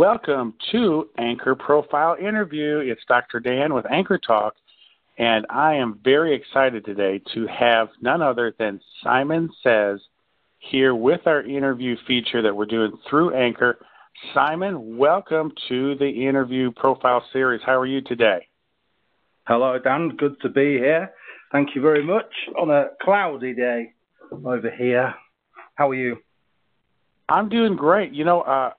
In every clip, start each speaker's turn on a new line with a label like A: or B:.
A: Welcome to Anchor Profile Interview. It's Dr. Dan with Anchor Talk, and I am very excited today to have none other than Simon Says here with our interview feature that we're doing through Anchor. Simon, welcome to the interview profile series. How are you today?
B: Hello, Dan. Good to be here. Thank you very much on a cloudy day over here. How are you?
A: I'm doing great. You know, uh,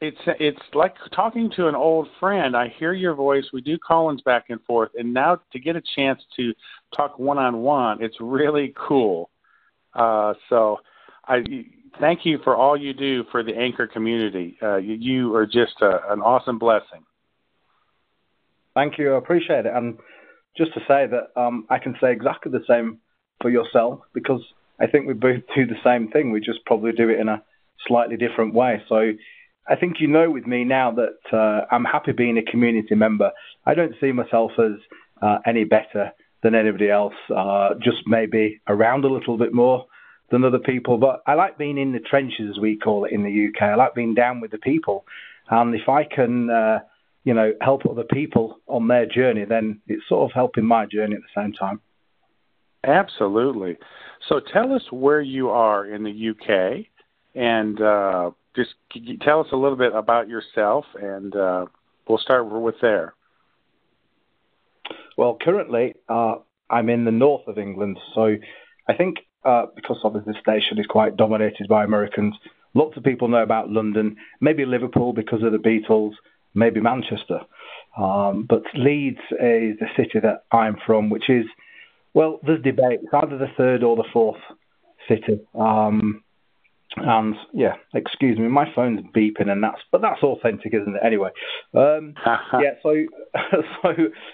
A: it's it's like talking to an old friend. I hear your voice. We do call-ins back and forth, and now to get a chance to talk one-on-one, it's really cool. Uh, so, I thank you for all you do for the Anchor community. Uh, you, you, are just a, an awesome blessing.
B: Thank you. I appreciate it. And just to say that um, I can say exactly the same for yourself because I think we both do the same thing. We just probably do it in a slightly different way. So I think you know with me now that uh, I'm happy being a community member. I don't see myself as uh, any better than anybody else, uh, just maybe around a little bit more than other people. But I like being in the trenches, as we call it in the UK. I like being down with the people. And if I can, uh, you know, help other people on their journey, then it's sort of helping my journey at the same time.
A: Absolutely. So tell us where you are in the UK and uh, just tell us a little bit about yourself, and uh, we'll start with there.
B: Well, currently uh, I'm in the north of England, so I think uh, because obviously the station is quite dominated by Americans, lots of people know about London, maybe Liverpool because of the Beatles, maybe Manchester. Um, but Leeds is the city that I'm from, which is, well, there's debate. It's either the third or the fourth city. Um, and yeah, excuse me, my phone's beeping, and that's but that's authentic, isn't it? Anyway, um, yeah. So so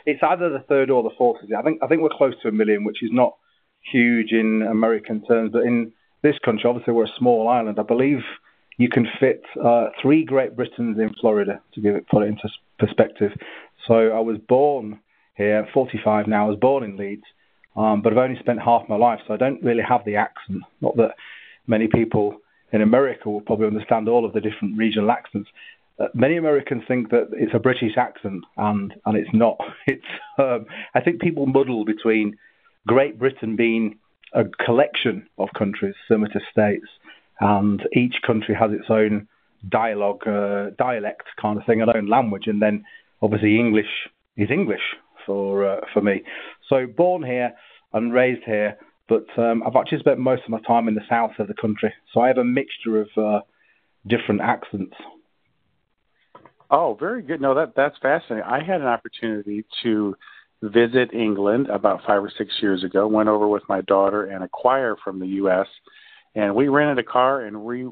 B: it's either the third or the fourth. I think I think we're close to a million, which is not huge in American terms, but in this country, obviously we're a small island. I believe you can fit uh, three Great Britains in Florida to give it put it into perspective. So I was born here, 45 now. I was born in Leeds, um, but I've only spent half my life, so I don't really have the accent. Not that many people in America will probably understand all of the different regional accents. Uh, many Americans think that it's a British accent, and and it's not. It's um, I think people muddle between Great Britain being a collection of countries similar to states, and each country has its own dialogue, uh, dialect kind of thing, and own language, and then obviously English is English for uh, for me. So born here and raised here, but um, I've actually spent most of my time in the south of the country, so I have a mixture of uh, different accents.
A: Oh, very good. No, that that's fascinating. I had an opportunity to visit England about five or six years ago. Went over with my daughter and a choir from the U.S. And we rented a car and we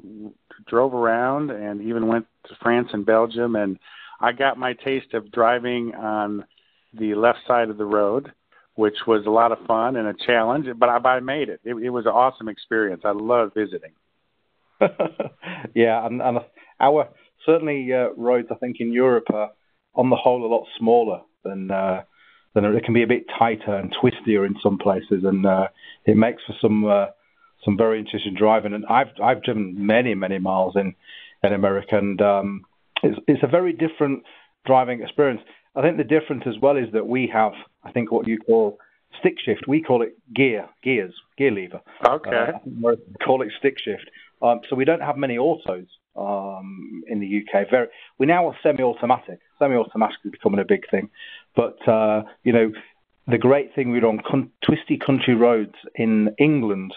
A: drove around and even went to France and Belgium. And I got my taste of driving on the left side of the road which was a lot of fun and a challenge. But I, I made it. it. It was an awesome experience. I love visiting.
B: yeah, and, and our certainly uh, roads, I think, in Europe are on the whole a lot smaller than uh, than it can be a bit tighter and twistier in some places, and uh, it makes for some uh, some very interesting driving. And I've I've driven many many miles in in America, and um, it's it's a very different driving experience. I think the difference as well is that we have, I think, what you call stick shift. We call it gear, gears, gear lever.
A: Okay.
B: Uh, call it stick shift. Um, so we don't have many autos um, in the UK. Very, we now are semi-automatic. Semi-automatic is becoming a big thing. But uh, you know, the great thing we're on con- twisty country roads in England,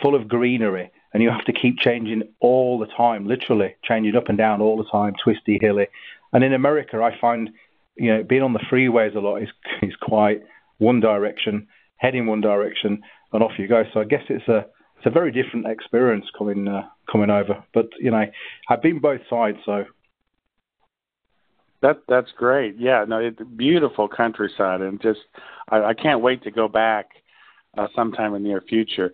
B: full of greenery, and you have to keep changing all the time, literally changing up and down all the time, twisty, hilly. And in America, I find you know, being on the freeways a lot is is quite one direction, heading one direction, and off you go. So I guess it's a it's a very different experience coming uh, coming over. But you know, I've been both sides, so
A: that that's great. Yeah, no, it's beautiful countryside, and just I, I can't wait to go back uh, sometime in the near future.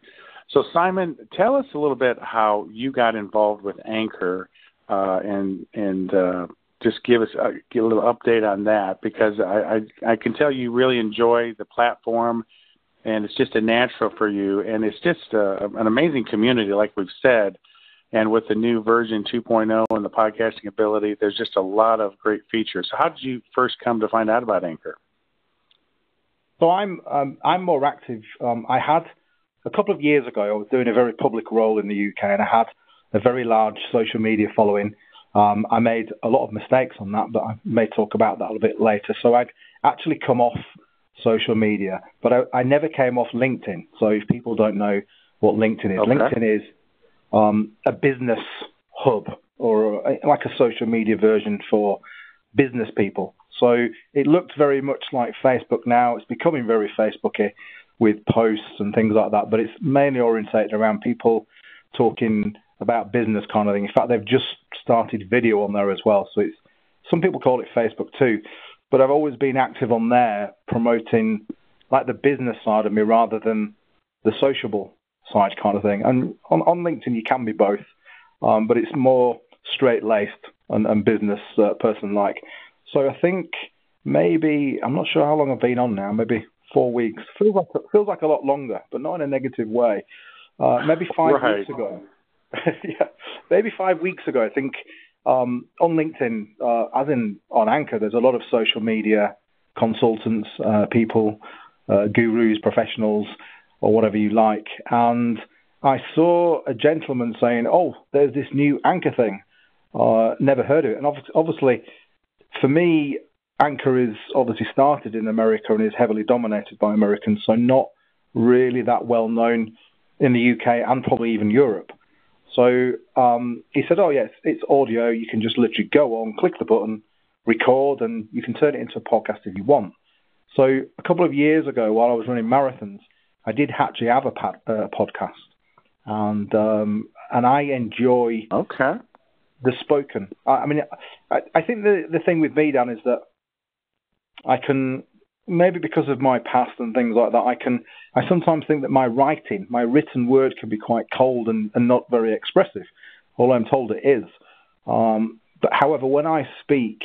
A: So Simon, tell us a little bit how you got involved with Anchor uh, and and uh, just give us a, uh, give a little update on that because I, I I can tell you really enjoy the platform, and it's just a natural for you, and it's just a, an amazing community, like we've said, And with the new version 2.0 and the podcasting ability, there's just a lot of great features. So, how did you first come to find out about Anchor?
B: So I'm um, I'm more active. Um, I had a couple of years ago. I was doing a very public role in the UK, and I had a very large social media following. Um, I made a lot of mistakes on that, but I may talk about that a little bit later. So I'd actually come off social media, but I, I never came off LinkedIn. So if people don't know what LinkedIn is, okay. LinkedIn is um, a business hub or a, like a social media version for business people. So it looked very much like Facebook now. It's becoming very Facebooky with posts and things like that, but it's mainly orientated around people talking about business kind of thing. In fact, they've just started video on there as well. So it's some people call it Facebook too, but I've always been active on there promoting like the business side of me rather than the sociable side kind of thing. And on, on LinkedIn, you can be both, um, but it's more straight laced and, and business uh, person like. So I think maybe I'm not sure how long I've been on now. Maybe four weeks. Feels like feels like a lot longer, but not in a negative way. Uh, maybe five right. weeks ago. yeah, maybe five weeks ago. I think um, on LinkedIn, uh, as in on Anchor, there's a lot of social media consultants, uh, people, uh, gurus, professionals, or whatever you like, and I saw a gentleman saying, "Oh, there's this new Anchor thing." Uh, never heard of it, and obviously for me, Anchor is obviously started in America and is heavily dominated by Americans, so not really that well known in the UK and probably even Europe. So um, he said, "Oh yes, it's audio. You can just literally go on, click the button, record, and you can turn it into a podcast if you want." So a couple of years ago, while I was running marathons, I did actually have a pad, uh, podcast, and um, and I enjoy
A: okay
B: the spoken. I, I mean, I, I think the the thing with me, Dan, is that I can maybe because of my past and things like that, I can I sometimes think that my writing, my written word, can be quite cold and, and not very expressive. Although I'm told it is. Um, but however, when I speak,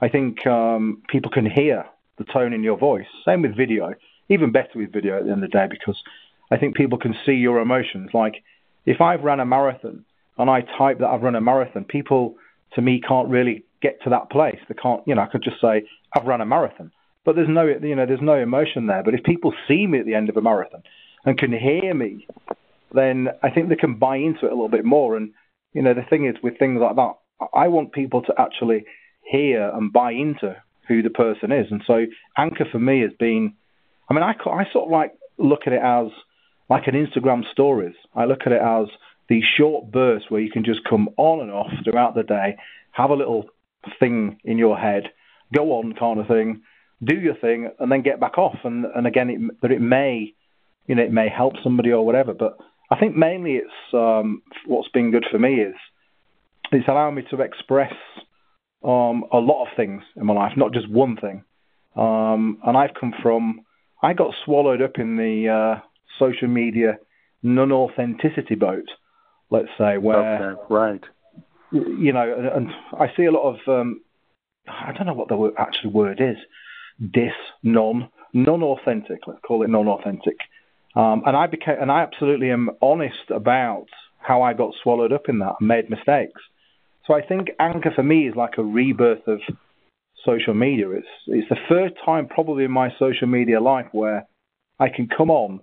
B: I think um, people can hear the tone in your voice. Same with video, even better with video at the end of the day because I think people can see your emotions. Like if I've run a marathon and I type that I've run a marathon, people to me can't really get to that place. They can't, you know, I could just say I've run a marathon, but there's no, you know, there's no emotion there. But if people see me at the end of a marathon and can hear me, then I think they can buy into it a little bit more. And you know, the thing is with things like that, I want people to actually hear and buy into who the person is. And so Anchor for me has been, I mean, I, I sort of like look at it as like an Instagram stories. I look at it as these short bursts where you can just come on and off throughout the day, have a little thing in your head, go on kind of thing, do your thing, and then get back off. And and again, it, that it may, you know, it may help somebody or whatever. But I think mainly it's um, what's been good for me is it's allowing me to express um, a lot of things in my life, not just one thing. Um, and I've come from, I got swallowed up in the uh, social media non authenticity boat let's say, where
A: okay, right,
B: you know, and, and, I see a lot of um, I don't know what the actual word is, dis, non, non-authentic. Let's call it non-authentic. Um, and I became, and I absolutely am honest about how I got swallowed up in that and made mistakes. So I think Anchor for me is like a rebirth of social media. It's it's the first time probably in my social media life where I can come on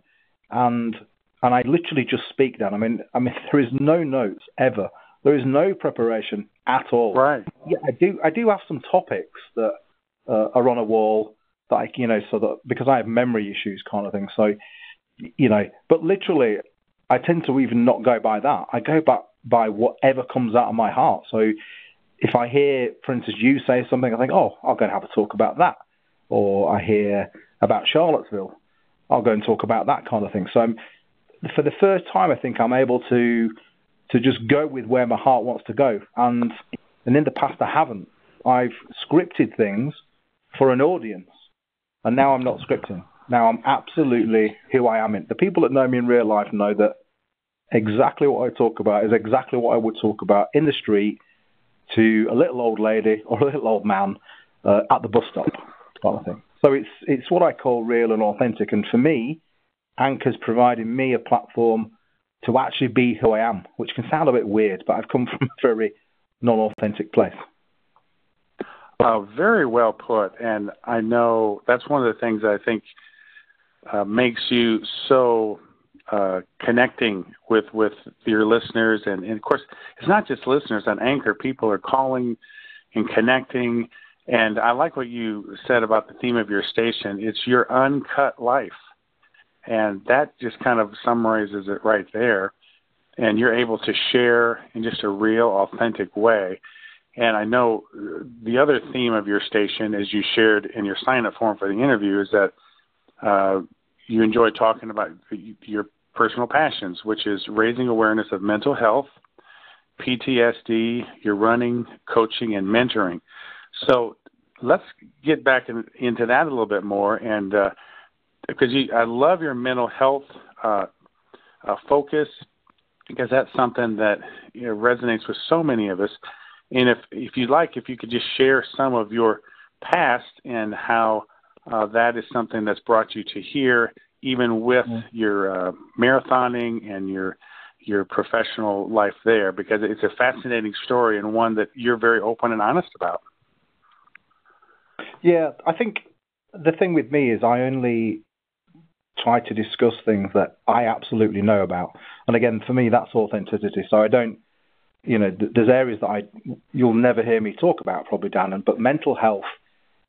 B: and and I literally just speak down. I mean, I mean, there is no notes ever. There is no preparation at all.
A: Right.
B: Yeah, I do. I do have some topics that uh, are on a wall that I, you know, so that because I have memory issues, kind of thing. So, you know, but literally, I tend to even not go by that. I go back by whatever comes out of my heart. So, if I hear, for instance, you say something, I think, oh, I'll go and have a talk about that. Or I hear about Charlottesville, I'll go and talk about that kind of thing. So I'm for the first time, I think I'm able to to just go with where my heart wants to go. And and in the past, I haven't. I've scripted things for an audience, and now I'm not scripting. Now I'm absolutely who I am. In the people that know me in real life know that exactly what I talk about is exactly what I would talk about in the street to a little old lady or a little old man uh, at the bus stop, kind of thing. So it's it's what I call real and authentic. And for me, Anchor's providing me a platform to actually be who I am, which can sound a bit weird, but I've come from a very non-authentic place.
A: Uh, very well put, and I know that's one of the things I think uh, makes you so uh, connecting with with your listeners, and, and of course, it's not just listeners on Anchor. People are calling and connecting, and I like what you said about the theme of your station. It's your uncut life, and that just kind of summarizes it right there. And you're able to share in just a real, authentic way. And I know the other theme of your station, as you shared in your sign up form for the interview, is that uh, you enjoy talking about your personal passions, which is raising awareness of mental health, PTSD, your running, coaching, and mentoring. So let's get back in, into that a little bit more, and uh, because you, I love your mental health uh, uh, focus, because that's something that you know, resonates with so many of us. And if if you'd like, if you could just share some of your past and how uh, that is something that's brought you to here even with mm-hmm. your uh, marathoning and your your professional life there because it's a fascinating story and one that you're very open and honest about.
B: Yeah, I think the thing with me is I only try to discuss things that I absolutely know about. And again, for me, that's authenticity. So I don't, you know, there's areas that I you'll never hear me talk about probably, Dan. But mental health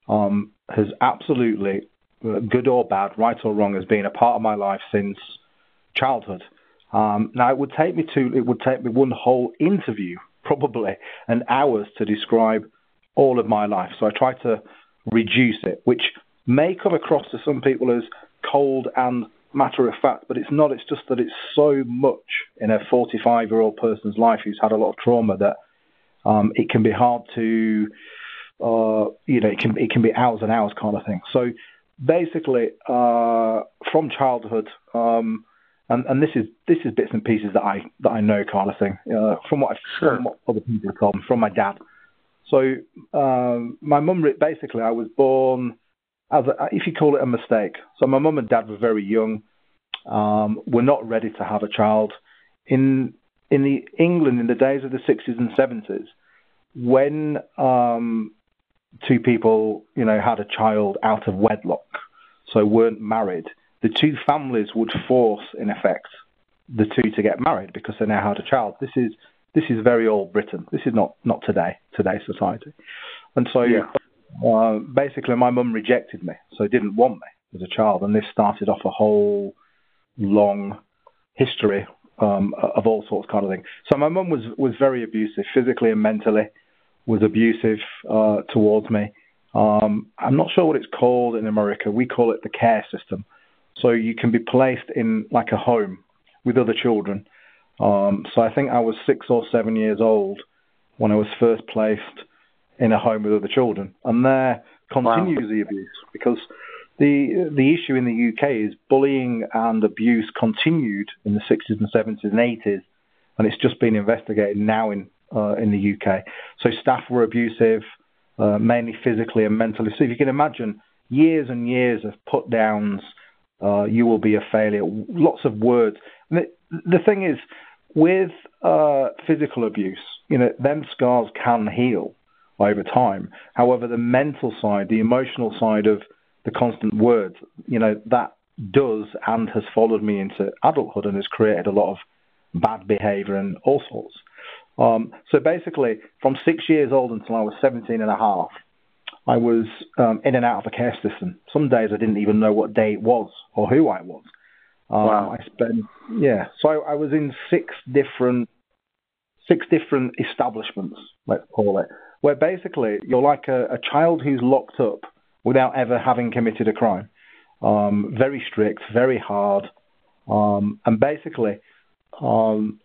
B: um, has absolutely good or bad, right or wrong, has been a part of my life since childhood. Um, now it would take me to it would take me one whole interview probably and hours to describe all of my life. So I try to reduce it, which may come across to some people as cold and matter of fact, but it's not. It's just that it's so much in a 45 year old person's life who's had a lot of trauma that um, it can be hard to, uh, you know, it can it can be hours and hours kind of thing. So basically uh, from childhood, um, and, and this is this is bits and pieces that I that I know kind of thing uh, from what I've, sure. from what other people have told me from my dad. So um, my mum basically I was born as a, if you call it a mistake. So my mum and dad were very young. Um, were not ready to have a child. In in the England in the days of the 60s and 70s, when um, two people, you know, had a child out of wedlock, so weren't married, the two families would force, in effect, the two to get married because they now had a child. This is this is very old Britain. This is not not today today's society, and so yeah. Uh, basically, my mum rejected me, so didn't want me as a child, and this started off a whole long history um, of all sorts kind of thing. So my mum was was very abusive, physically and mentally was abusive uh, towards me. Um, I'm not sure what it's called in America. We call it the care system. So you can be placed in like a home with other children. Um, so I think I was six or seven years old when I was first placed in a home with other children, and there continues wow. the abuse because the the issue in the UK is bullying and abuse continued in the 60s and 70s and 80s, and it's just been investigated now in uh, in the UK. So staff were abusive, uh, mainly physically and mentally. So if you can imagine years and years of put downs, uh, you will be a failure, lots of words. The, the, thing is, with uh, physical abuse, you know, them scars can heal over time. However, the mental side, the emotional side of the constant words, you know, that does and has followed me into adulthood and has created a lot of bad behavior and all sorts. Um, so basically, from six years old until I was 17 and a half, I was um, in and out of the care system. Some days I didn't even know what day it was or who I was. Um, wow. I spent, yeah. So I, I was in six different, six different establishments, let's call it, where basically you're like a, a child who's locked up without ever having committed a crime. Um, very strict, very hard, um, and basically, um,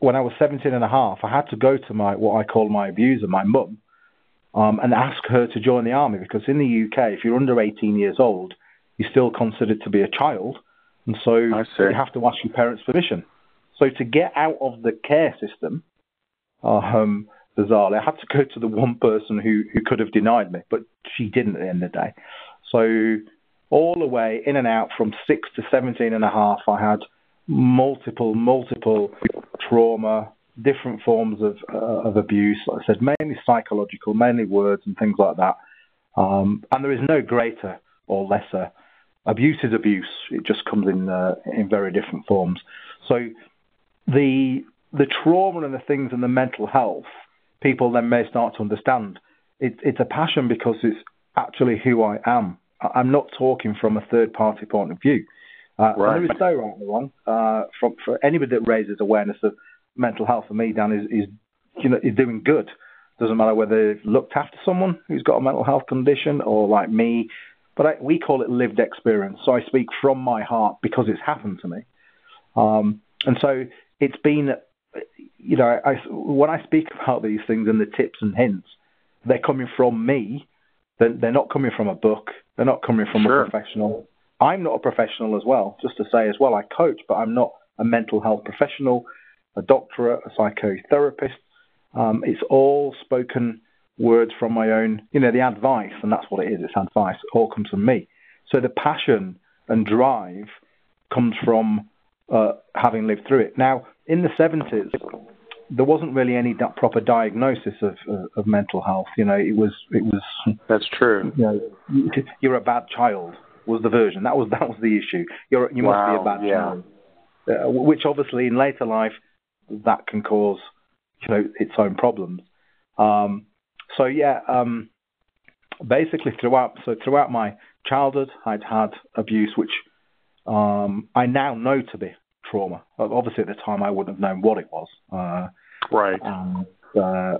B: when I was 17 and a half, I had to go to my what I call my abuser, my mum, um, and ask her to join the army because in the UK, if you're under 18 years old, you're still considered to be a child, and so you have to ask your parents' permission. So to get out of the care system, um, bizarrely, I had to go to the one person who, who could have denied me, but she didn't at the end of the day. So all the way in and out from six to 17 and a half, I had multiple, multiple trauma, different forms of uh, of abuse. Like I said, mainly psychological, mainly words and things like that. Um, and there is no greater or lesser. Abuse is abuse. It just comes in uh, in very different forms. So the the trauma and the things and the mental health, people then may start to understand. It, it's a passion because it's actually who I am. I'm not talking from a third party point of view. Uh, right. There is no right or wrong. Uh, from, for anybody that raises awareness of mental health, for me, Dan, is, is you know is doing good. Doesn't matter whether they've looked after someone who's got a mental health condition or like me, but I, we call it lived experience. So I speak from my heart because it's happened to me. Um, and so it's been, you know, I, when I speak about these things and the tips and hints, they're coming from me. They're, they're not coming from a book. They're not coming from sure. a professional. I'm not a professional as well. Just to say as well, I coach, but I'm not a mental health professional, a doctorate, a psychotherapist. Um, it's all spoken words from my own, you know, the advice, and that's what it is. It's advice. It all comes from me. So the passion and drive comes from uh, having lived through it. Now, in the 70s, there wasn't really any proper diagnosis of, uh, of mental health. You know, it was it was.
A: That's true.
B: You know, you're a bad child was the version. That was that was the issue. You're you wow, must be a bad yeah. child, uh, which obviously in later life that can cause you know its own problems. Um, so yeah, um, basically throughout so throughout my childhood, I'd had abuse, which um, I now know to be trauma. Obviously, at the time, I wouldn't have known what it was. Uh,
A: right.
B: And, uh,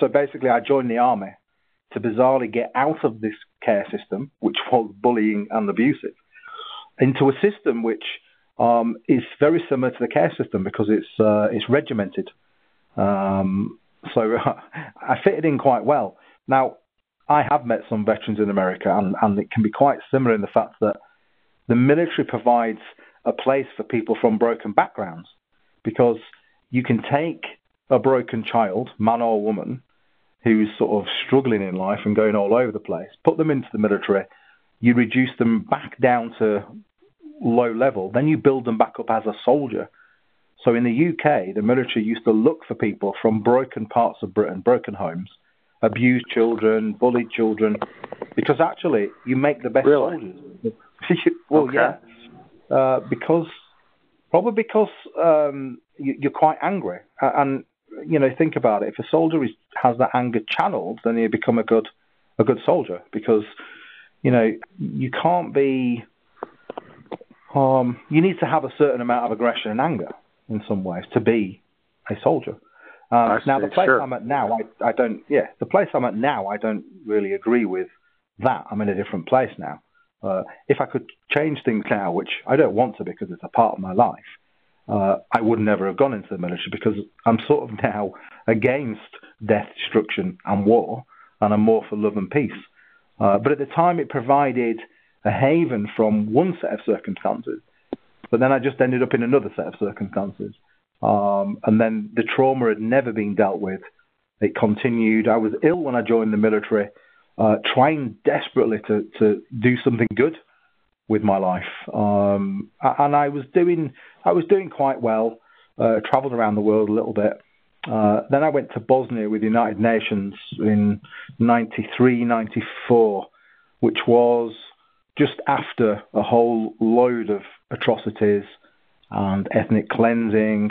B: so basically, I joined the army to bizarrely get out of this care system, which was bullying and abusive, into a system which um, is very similar to the care system because it's uh, it's regimented. Um, so I fitted in quite well. Now, I have met some veterans in America, and, and it can be quite similar in the fact that the military provides a place for people from broken backgrounds because you can take a broken child, man or woman, who's sort of struggling in life and going all over the place, put them into the military, you reduce them back down to low level, then you build them back up as a soldier. So in the UK, the military used to look for people from broken parts of Britain, broken homes, abused children, bullied children, because actually you make the best
A: really?
B: soldiers. well, okay. yeah uh, because probably because um, you, are quite angry, and you know think about it. If a soldier is, has that anger channeled, then you become a good a good soldier because you know you can't be. Um, you need to have a certain amount of aggression and anger in some ways to be a soldier. Um, now the place
A: sure.
B: I'm at now, I, I don't. Yeah, the place I'm at now, I don't really agree with that. I'm in a different place now. Uh, if I could change things now, which I don't want to because it's a part of my life, uh, I would never have gone into the military because I'm sort of now against death, destruction, and war, and I'm more for love and peace. Uh, but at the time, it provided a haven from one set of circumstances, but then I just ended up in another set of circumstances. Um, and then the trauma had never been dealt with. It continued. I was ill when I joined the military uh, trying desperately to, to do something good with my life. Um, and I was doing I was doing quite well. Uh, traveled around the world a little bit. Uh, then I went to Bosnia with the United Nations in 93, 94, which was just after a whole load of atrocities and ethnic cleansing.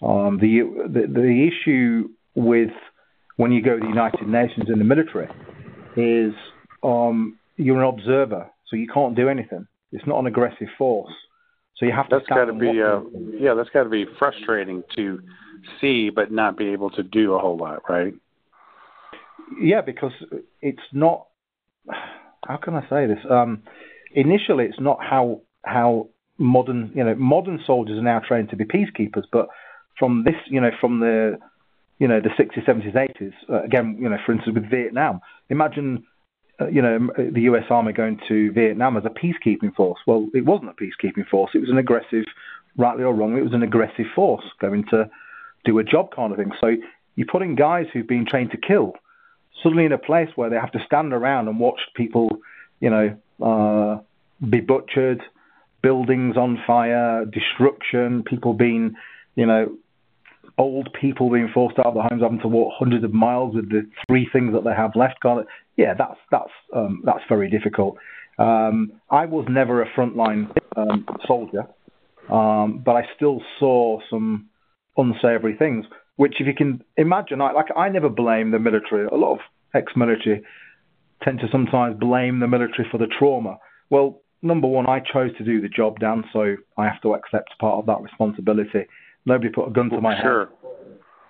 B: Um, the, the the issue with when you go to the United Nations in the military is um, you're an observer, so you can't do anything. It's not an aggressive force, so you have to.
A: That's got to be uh, yeah, that's got to be frustrating to see, but not be able to do a whole lot, right?
B: Yeah, because it's not. How can I say this? Um, initially, it's not how how modern you know modern soldiers are now trained to be peacekeepers, but from this you know from the you know, the 60s, 70s, 80s. Uh, again, you know, for instance, with Vietnam, imagine, uh, you know, the U.S. Army going to Vietnam as a peacekeeping force. Well, it wasn't a peacekeeping force. It was an aggressive, rightly or wrongly, it was an aggressive force going to do a job kind of thing. So you're putting guys who've been trained to kill suddenly in a place where they have to stand around and watch people, you know, uh, be butchered, buildings on fire, destruction, people being, you know, old people being forced out of their homes, having to walk hundreds of miles with the three things that they have left. God, yeah, that's that's um, that's very difficult. Um, I was never a frontline um, soldier, um, but I still saw some unsavory things. Which, if you can imagine, I, like I never blame the military. A lot of ex-military tend to sometimes blame the military for the trauma. Well, number one, I chose to do the job, Dan, so I have to accept part of that responsibility. Nobody put a gun to my
A: sure.
B: head.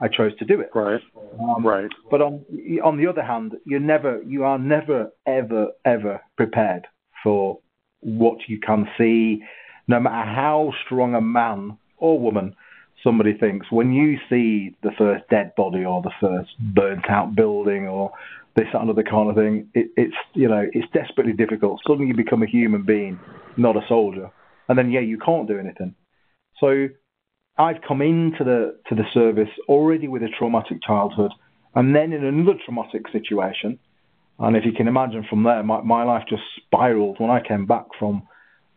B: I chose to do it.
A: Right. Um, right.
B: But on on the other hand, you never, you are never, ever, ever prepared for what you can see, no matter how strong a man or woman somebody thinks. When you see the first dead body or the first burnt out building or this that, and other kind of thing, it, it's you know it's desperately difficult. Suddenly you become a human being, not a soldier, and then yeah, you can't do anything. So I've come into the to the service already with a traumatic childhood, and then in another traumatic situation. And if you can imagine from there, my, my life just spiraled. When I came back from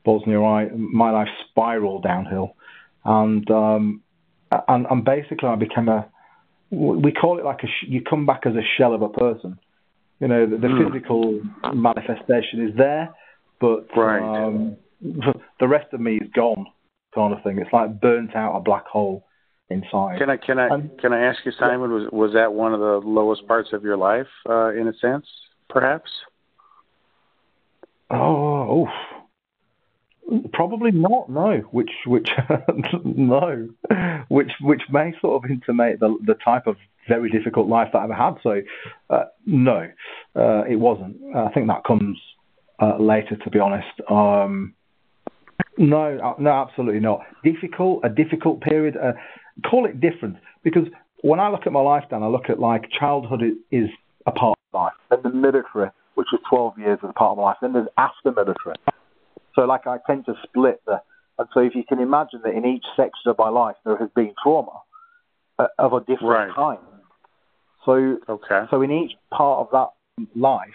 B: Bosnia, I, my life spiraled downhill, and um, and, and basically I became a we call it like a you come back as a shell of a person. You know, the, the mm. physical manifestation is there, but
A: right.
B: um, the rest of me is gone kind of thing. It's like burnt out a black hole inside.
A: Can I can I um, can I ask you, Simon? Was was that one of the lowest parts of your life, uh, in a sense, perhaps?
B: Oh, oof. probably not. No, which which no, which which may sort of intimate the the type of very difficult life that I've had. So, uh, no, uh, it wasn't. I think that comes uh, later, to be honest. Um, no, uh, no, absolutely not. Difficult, a difficult period. Uh, call it different because when I look at my life, Dan, I look at like childhood is a part of life, then the military, which was 12 years, is a part of my life. Then there's after military. So like I tend to split the, and so if you can imagine that in each section of my life there has been trauma uh, of a different
A: right.
B: kind. So
A: okay.
B: So in each part of that life,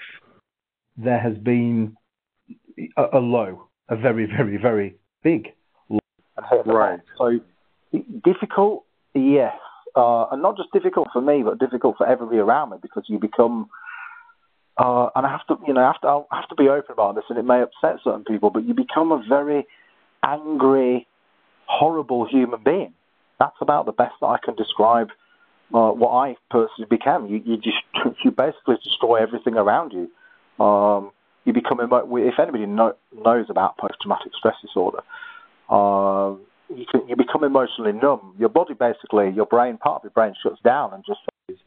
B: there has been a, a low a very, very, very big
A: Right.
B: So difficult, yes, uh, and not just difficult for me, but difficult for everybody around me because you become. Uh, and I have to, you know, I have to, I have to be open about this, and it may upset certain people, but you become a very angry, horrible human being. That's about the best that I can describe uh, what I personally became. You, you just, you basically destroy everything around you. Um, you become if anybody know, knows about post-traumatic stress disorder, uh, you, can, you become emotionally numb. Your body basically, your brain, part of your brain shuts down and just says,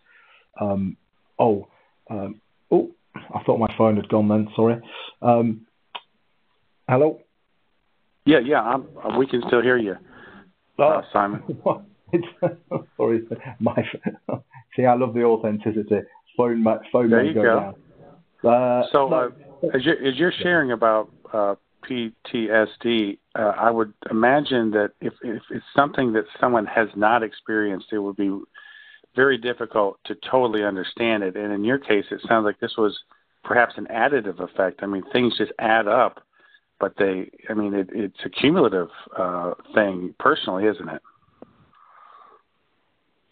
B: um, "Oh, um, oh, I thought my phone had gone then. Sorry. Um, hello."
A: Yeah, yeah, I'm, we can still hear you, uh, uh Simon.
B: sorry, my see, I love the authenticity. Phone, phone
A: there you
B: go,
A: go.
B: down. Uh,
A: so, no. As you're, as you're sharing about uh, PTSD, uh, I would imagine that if, if it's something that someone has not experienced, it would be very difficult to totally understand it. And in your case, it sounds like this was perhaps an additive effect. I mean, things just add up, but they, I mean, it, it's a cumulative uh, thing personally, isn't it?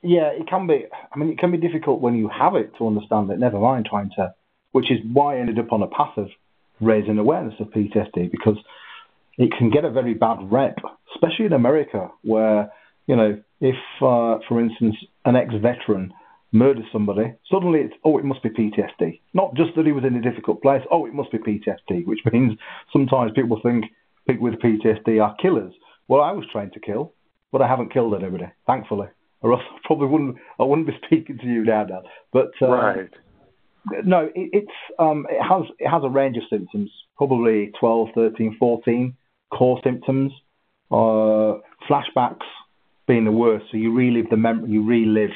B: Yeah, it can be. I mean, it can be difficult when you have it to understand it. Never mind trying to which is why I ended up on a path of raising awareness of PTSD because it can get a very bad rep, especially in America, where, you know, if, uh, for instance, an ex veteran murders somebody, suddenly it's, oh, it must be PTSD. Not just that he was in a difficult place, oh, it must be PTSD, which means sometimes people think people with PTSD are killers. Well, I was trained to kill, but I haven't killed anybody, thankfully. Or else I probably wouldn't, I wouldn't be speaking to you now, Dan. But, uh,
A: right
B: no, it, it's um, it has it has a range of symptoms, probably 12, 13, 14 core symptoms. Uh, flashbacks being the worst, so you relive the memory, you relive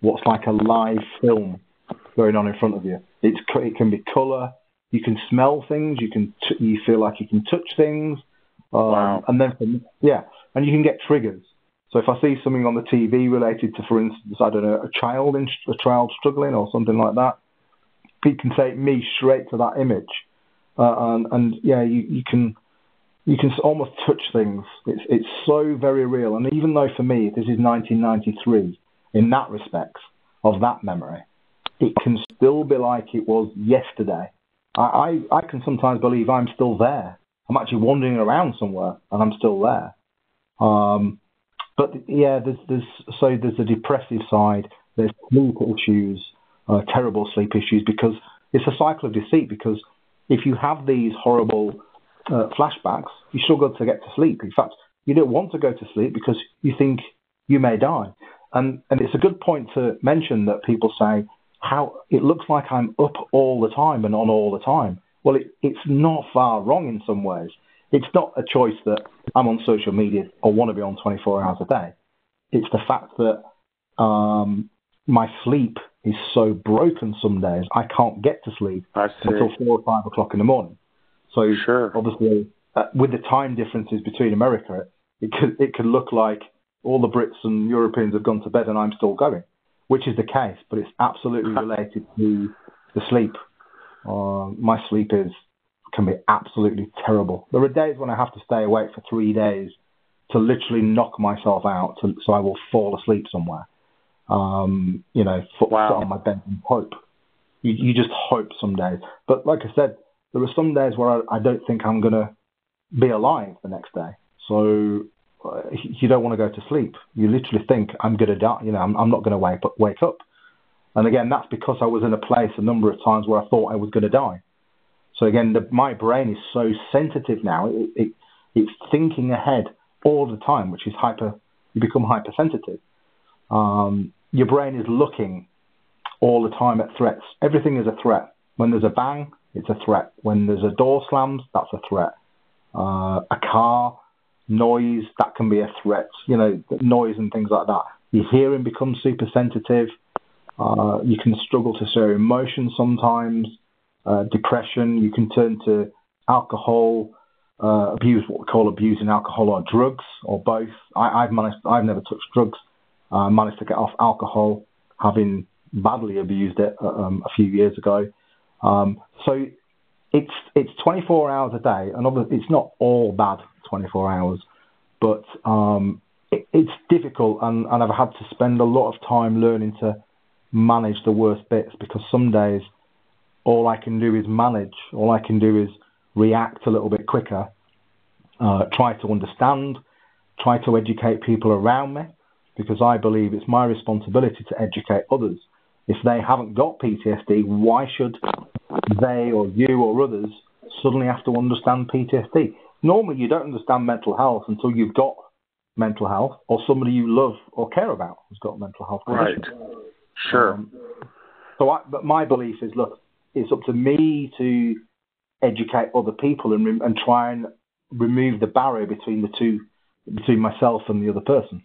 B: what's like a live film going on in front of you. It's it can be color, you can smell things, you can t- you feel like you can touch things,
A: um, wow.
B: and then yeah, and you can get triggers. So if I see something on the TV related to, for instance, I don't know, a child in, a child struggling or something like that, it can take me straight to that image, uh, and, and yeah, you, you can you can almost touch things. It's it's so very real. And even though for me this is 1993, in that respect of that memory, it can still be like it was yesterday. I, I, I can sometimes believe I'm still there. I'm actually wandering around somewhere and I'm still there. Um, but yeah, there's there's so there's a depressive side. There's sleep issues, uh, terrible sleep issues because it's a cycle of deceit. Because if you have these horrible uh, flashbacks, you struggle to get to sleep. In fact, you don't want to go to sleep because you think you may die. And and it's a good point to mention that people say how it looks like I'm up all the time and on all the time. Well, it, it's not far wrong in some ways. It's not a choice that I'm on social media or want to be on 24 hours a day. It's the fact that um, my sleep is so broken some days I can't get to sleep until four or five o'clock in the morning. So
A: sure.
B: obviously, uh, with the time differences between America, it could it could look like all the Brits and Europeans have gone to bed and I'm still going, which is the case. But it's absolutely related to the sleep. Uh, my sleep is can be absolutely terrible. There are days when I have to stay awake for three days to literally knock myself out, to, so I will fall asleep somewhere. Um, you know, foot wow. on my bed and hope. You, you just hope some days. But like I said, there are some days where I, I don't think I'm going to be alive the next day. So uh, you don't want to go to sleep. You literally think I'm going to die. You know, I'm, I'm not going to wake up. Wake up. And again, that's because I was in a place a number of times where I thought I was going to die. So again, the, my brain is so sensitive now; it, it, it's thinking ahead all the time, which is hyper. You become hypersensitive. Um, your brain is looking all the time at threats. Everything is a threat. When there's a bang, it's a threat. When there's a door slams, that's a threat. Uh, a car, noise, that can be a threat. You know, noise and things like that. Your hearing becomes super sensitive. Uh, you can struggle to show emotion sometimes. Uh, depression. You can turn to alcohol, uh, abuse what we call abusing alcohol or drugs or both. I, have managed. I've never touched drugs. I managed to get off alcohol, having badly abused it uh, um, a few years ago. Um, so it's it's 24 hours a day, and obviously it's not all bad 24 hours, but um, it, it's difficult, and, and I've had to spend a lot of time learning to manage the worst bits because some days all I can do is manage. All I can do is react a little bit quicker, uh, try to understand, try to educate people around me, because I believe it's my responsibility to educate others. If they haven't got PTSD, why should they or you or others suddenly have to understand PTSD? Normally, you don't understand mental health until you've got mental health or somebody you love or care about has got mental health.
A: Condition. Right. Sure. Um,
B: so, I, but my belief is, look, it's up to me to educate other people and, and try and remove the barrier between the two, between myself and the other person.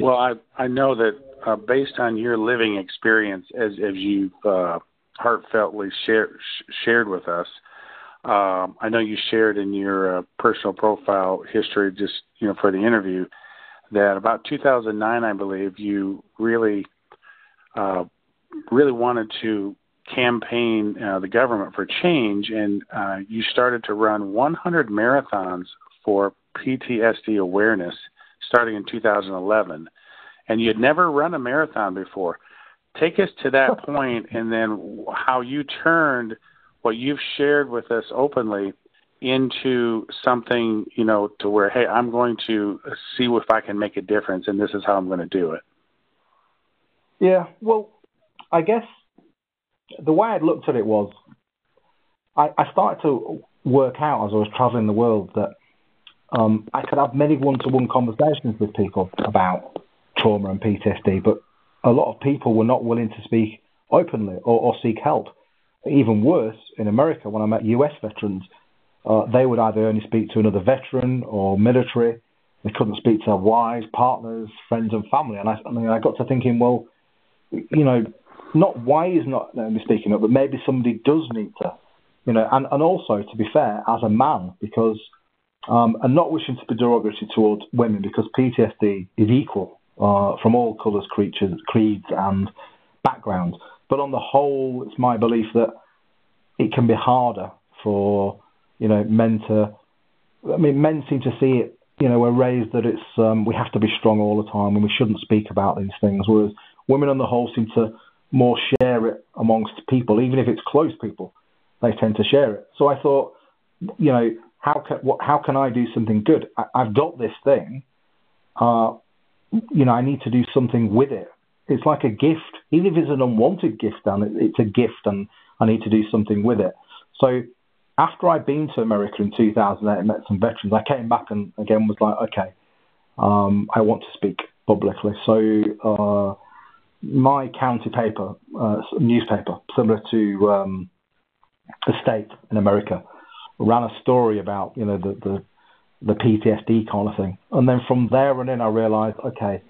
A: Well, I I know that uh, based on your living experience, as as you've uh, heartfeltly shared shared with us, um, I know you shared in your uh, personal profile history, just you know, for the interview, that about 2009, I believe, you really uh, really wanted to campaign uh, the government for change, and uh, you started to run 100 marathons for PTSD awareness starting in 2011. And you'd never run a marathon before. Take us to that point, and then how you turned what you've shared with us openly into something, you know, to where, hey, I'm going to see if I can make a difference, and this is how I'm going to do it.
B: Yeah, well, I guess the way I'd looked at it was I, I started to work out as I was traveling the world that um, I could have many one-to-one conversations with people about trauma and PTSD, but a lot of people were not willing to speak openly or, or seek help. Even worse, in America, when I met US veterans, uh, they would either only speak to another veteran or military. They couldn't speak to their wives, partners, friends, and family. And I, I, mean, I got to thinking, well, you know, not why he's not speaking up, but maybe somebody does need to, you know, and, and also to be fair, as a man, because um, and not wishing to be derogatory towards women, because PTSD is equal uh, from all colours, creatures, creeds, and backgrounds. But on the whole, it's my belief that it can be harder for you know, men to. I mean, men seem to see it. You know, we're raised that it's um, we have to be strong all the time and we shouldn't speak about these things. Whereas women on the whole seem to more share it amongst people, even if it's close people. They tend to share it. So I thought, you know, how can what, how can I do something good? I, have got this thing. Uh, you know, I need to do something with it. It's like a gift, even if it's an unwanted gift, and it, it's a gift, and I need to do something with it. So after I'd been to America in 2008 and met some veterans, I came back and again was like, okay, um, I want to speak publicly. So uh, my county paper, uh, newspaper, similar to um, the state in America, ran a story about you know the, the the PTSD kind of thing, and then from there on in, I realised okay,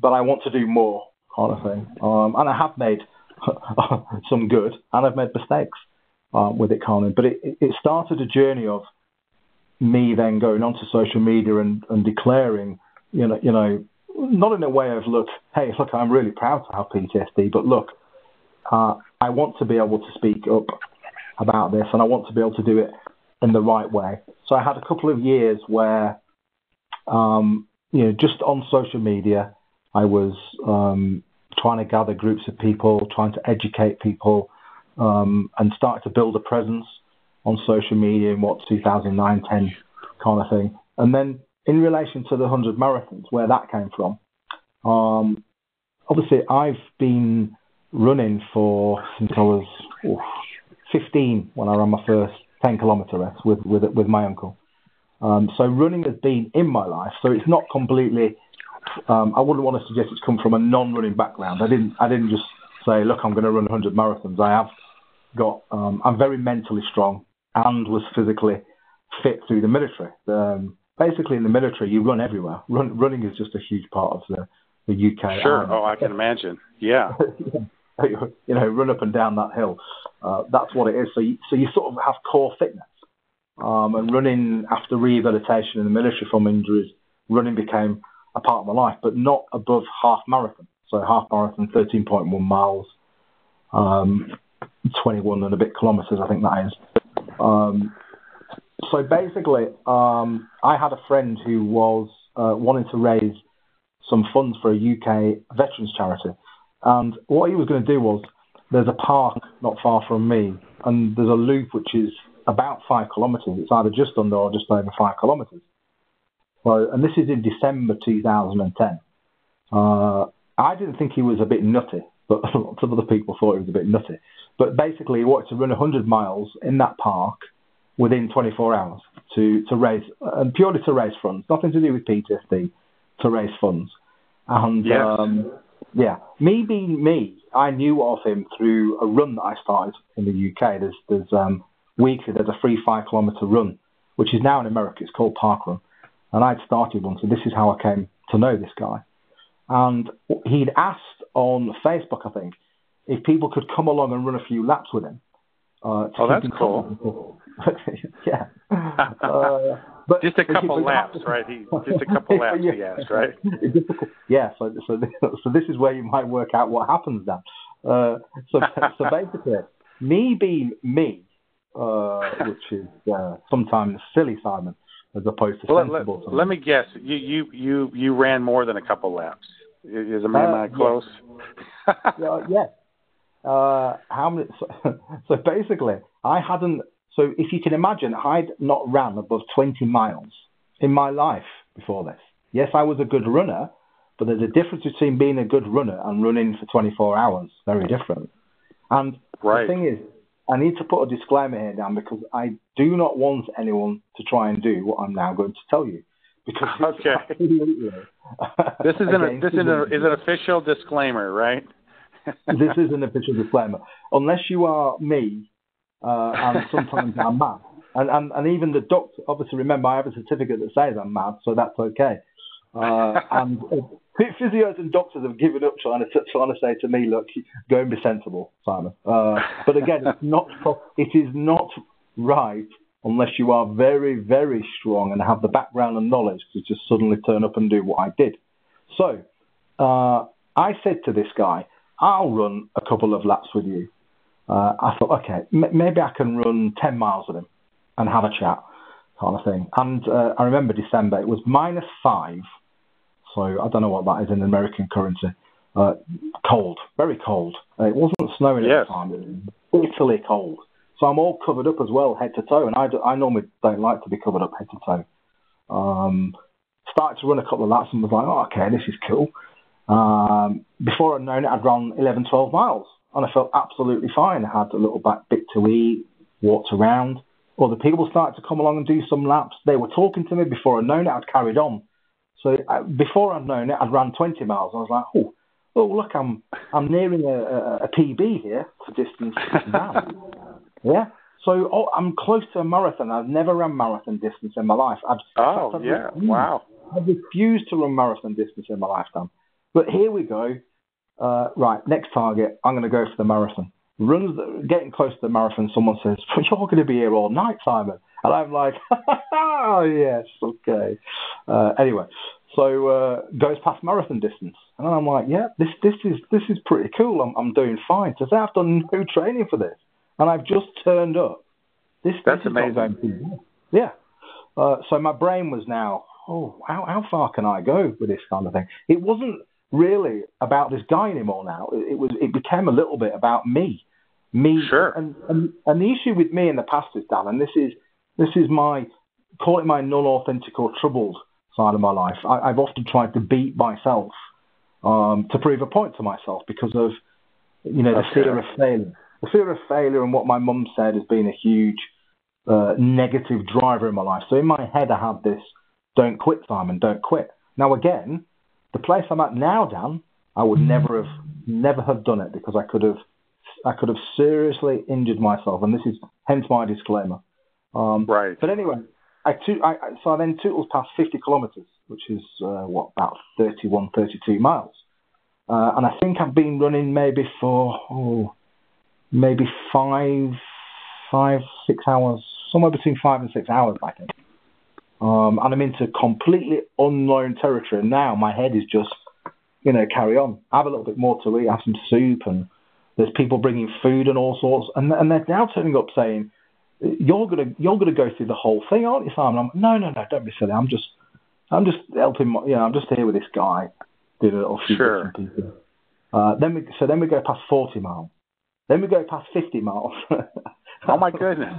B: but I want to do more kind of thing, um, and I have made some good, and I've made mistakes uh, with it, Carmen. But it, it started a journey of me then going onto social media and, and declaring, you know, you know, not in a way of look, hey, look, I'm really proud to have PTSD, but look, uh, I want to be able to speak up about this, and I want to be able to do it in the right way. So I had a couple of years where, um, you know, just on social media, I was um, trying to gather groups of people, trying to educate people, um, and start to build a presence on social media in what 2009, 10 kind of thing. And then in relation to the 100 marathons, where that came from, um, obviously I've been running for since I was oh, 15 when I ran my first 10 kilometer race with, with, with my uncle. Um, so running has been in my life. So it's not completely. Um, I wouldn't want to suggest it's come from a non-running background. I didn't. I didn't just say, look, I'm going to run 100 marathons. I have got. Um, I'm very mentally strong and was physically fit through the military. Um, basically, in the military, you run everywhere. Run, running is just a huge part of the the UK.
A: Sure. Army. Oh, I can imagine. Yeah.
B: you know, run up and down that hill. Uh, that's what it is. So you, so you sort of have core fitness. Um, and running after rehabilitation in the military from injuries, running became a part of my life, but not above half marathon. So half marathon, 13.1 miles, um, 21 and a bit kilometres, I think that is. Um, so basically, um, I had a friend who was uh, wanting to raise some funds for a UK veterans charity. And what he was going to do was there's a park not far from me, and there's a loop which is about five kilometres. It's either just under or just over five kilometres. So, and this is in December 2010. Uh, I didn't think he was a bit nutty, but lots of other people thought he was a bit nutty. But basically, he wanted to run 100 miles in that park within 24 hours to, to raise, and purely to raise funds, nothing to do with PTSD, to raise funds. And
A: um,
B: yeah, me being me, I knew of him through a run that I started in the UK. There's there's um, weekly there's a free five kilometer run, which is now in America. It's called Park Run, and I'd started one. So this is how I came to know this guy. And he'd asked on Facebook, I think, if people could come along and run a few laps with him.
A: Uh, oh, that's cool.
B: yeah. Uh,
A: but just a couple laps, right? He, just a couple laps, yeah. he asked, right?
B: yeah. So, so, so this is where you might work out what happens then. Uh, so, so basically, me being me, uh, which is uh, sometimes silly, Simon, as opposed to well, sensible.
A: Let, let, me guess. You, you, you, you ran more than a couple laps. Is a man uh, close?
B: uh, yes. Uh, how many? So, so basically, I hadn't so if you can imagine, I'd not ran above 20 miles in my life before this. Yes, I was a good runner, but there's a difference between being a good runner and running for 24 hours. Very different. And
A: right.
B: the thing is, I need to put a disclaimer here, Dan, because I do not want anyone to try and do what I'm now going to tell you. Because
A: okay. this is an this is an, is an official disclaimer, right?
B: this is an official disclaimer. Unless you are me uh, and sometimes I'm mad. And, and, and even the doctor, obviously, remember, I have a certificate that says I'm mad, so that's okay. Uh, and physios and doctors have given up trying to trying to say to me, look, go and be sensible, Simon. Uh, but again, it's not it is not right unless you are very very strong and have the background and knowledge to just suddenly turn up and do what I did. So uh, I said to this guy, I'll run a couple of laps with you uh, I thought, okay, m- maybe I can run 10 miles with him. and have a chat, kind of thing. And uh, I remember December, it was minus five. So I don't know what that is in American currency. Uh, cold, very cold. Uh, it wasn't snowing yes. at the time. It was bitterly cold. So I'm all covered up as well, head to toe. And I, do, I normally don't like to be covered up head to toe. Um, started to run a couple of laps and was like, oh, okay, this is cool. Um, before I'd known it, I'd run 11, 12 miles. And I felt absolutely fine. I had a little back bit to eat, walked around. Other people started to come along and do some laps. They were talking to me before I'd known it. I'd carried on. So uh, before I'd known it, I'd run 20 miles. I was like, oh, oh look, I'm I'm nearing a, a, a PB here for distance now. yeah. So oh, I'm close to a marathon. I've never run marathon distance in my life. I've,
A: oh, I've, yeah. Refused, wow.
B: I've refused to run marathon distance in my lifetime. But here we go. Uh, right, next target. I'm going to go for the marathon. Runs, the, getting close to the marathon. Someone says, "But you're going to be here all night, Simon." And I'm like, "Oh yes, okay." Uh, anyway, so uh, goes past marathon distance, and I'm like, "Yeah, this this is this is pretty cool. I'm I'm doing fine." So I've done no training for this, and I've just turned up. This
A: that's
B: this
A: amazing.
B: Yeah. Uh, so my brain was now, oh, how how far can I go with this kind of thing? It wasn't really about this guy anymore now. It, it was it became a little bit about me, me.
A: Sure.
B: And, and and the issue with me in the past is Dan, and this is this is my call it my non-authentic or troubled side of my life. I, have often tried to beat myself um, to prove a point to myself because of you know the okay. fear of failure. The fear of failure and what my mum said has been a huge uh, negative driver in my life. So in my head, I had this: "Don't quit, Simon. Don't quit." Now again, the place I'm at now, Dan, I would never have never have done it because I could have I could have seriously injured myself, and this is hence my disclaimer. Um,
A: right.
B: But anyway, I, to, I, so I then tootled past 50 kilometres, which is uh, what about 31, 32 miles, uh, and I think I've been running maybe for oh, maybe five, five, six hours, somewhere between five and six hours, I think. Um, and I'm into completely unknown territory. And now my head is just, you know, carry on. Have a little bit more to eat, have some soup, and there's people bringing food and all sorts. And, and they're now turning up saying, "You're gonna, you're gonna go through the whole thing, aren't you, Simon?" I'm "No, no, no, don't be silly. I'm just, I'm just helping. My, you know, I'm just here with this guy, doing a little few
A: sure.
B: pieces." Uh, then we, so then we go past 40 miles. Then we go past 50 miles.
A: oh my goodness.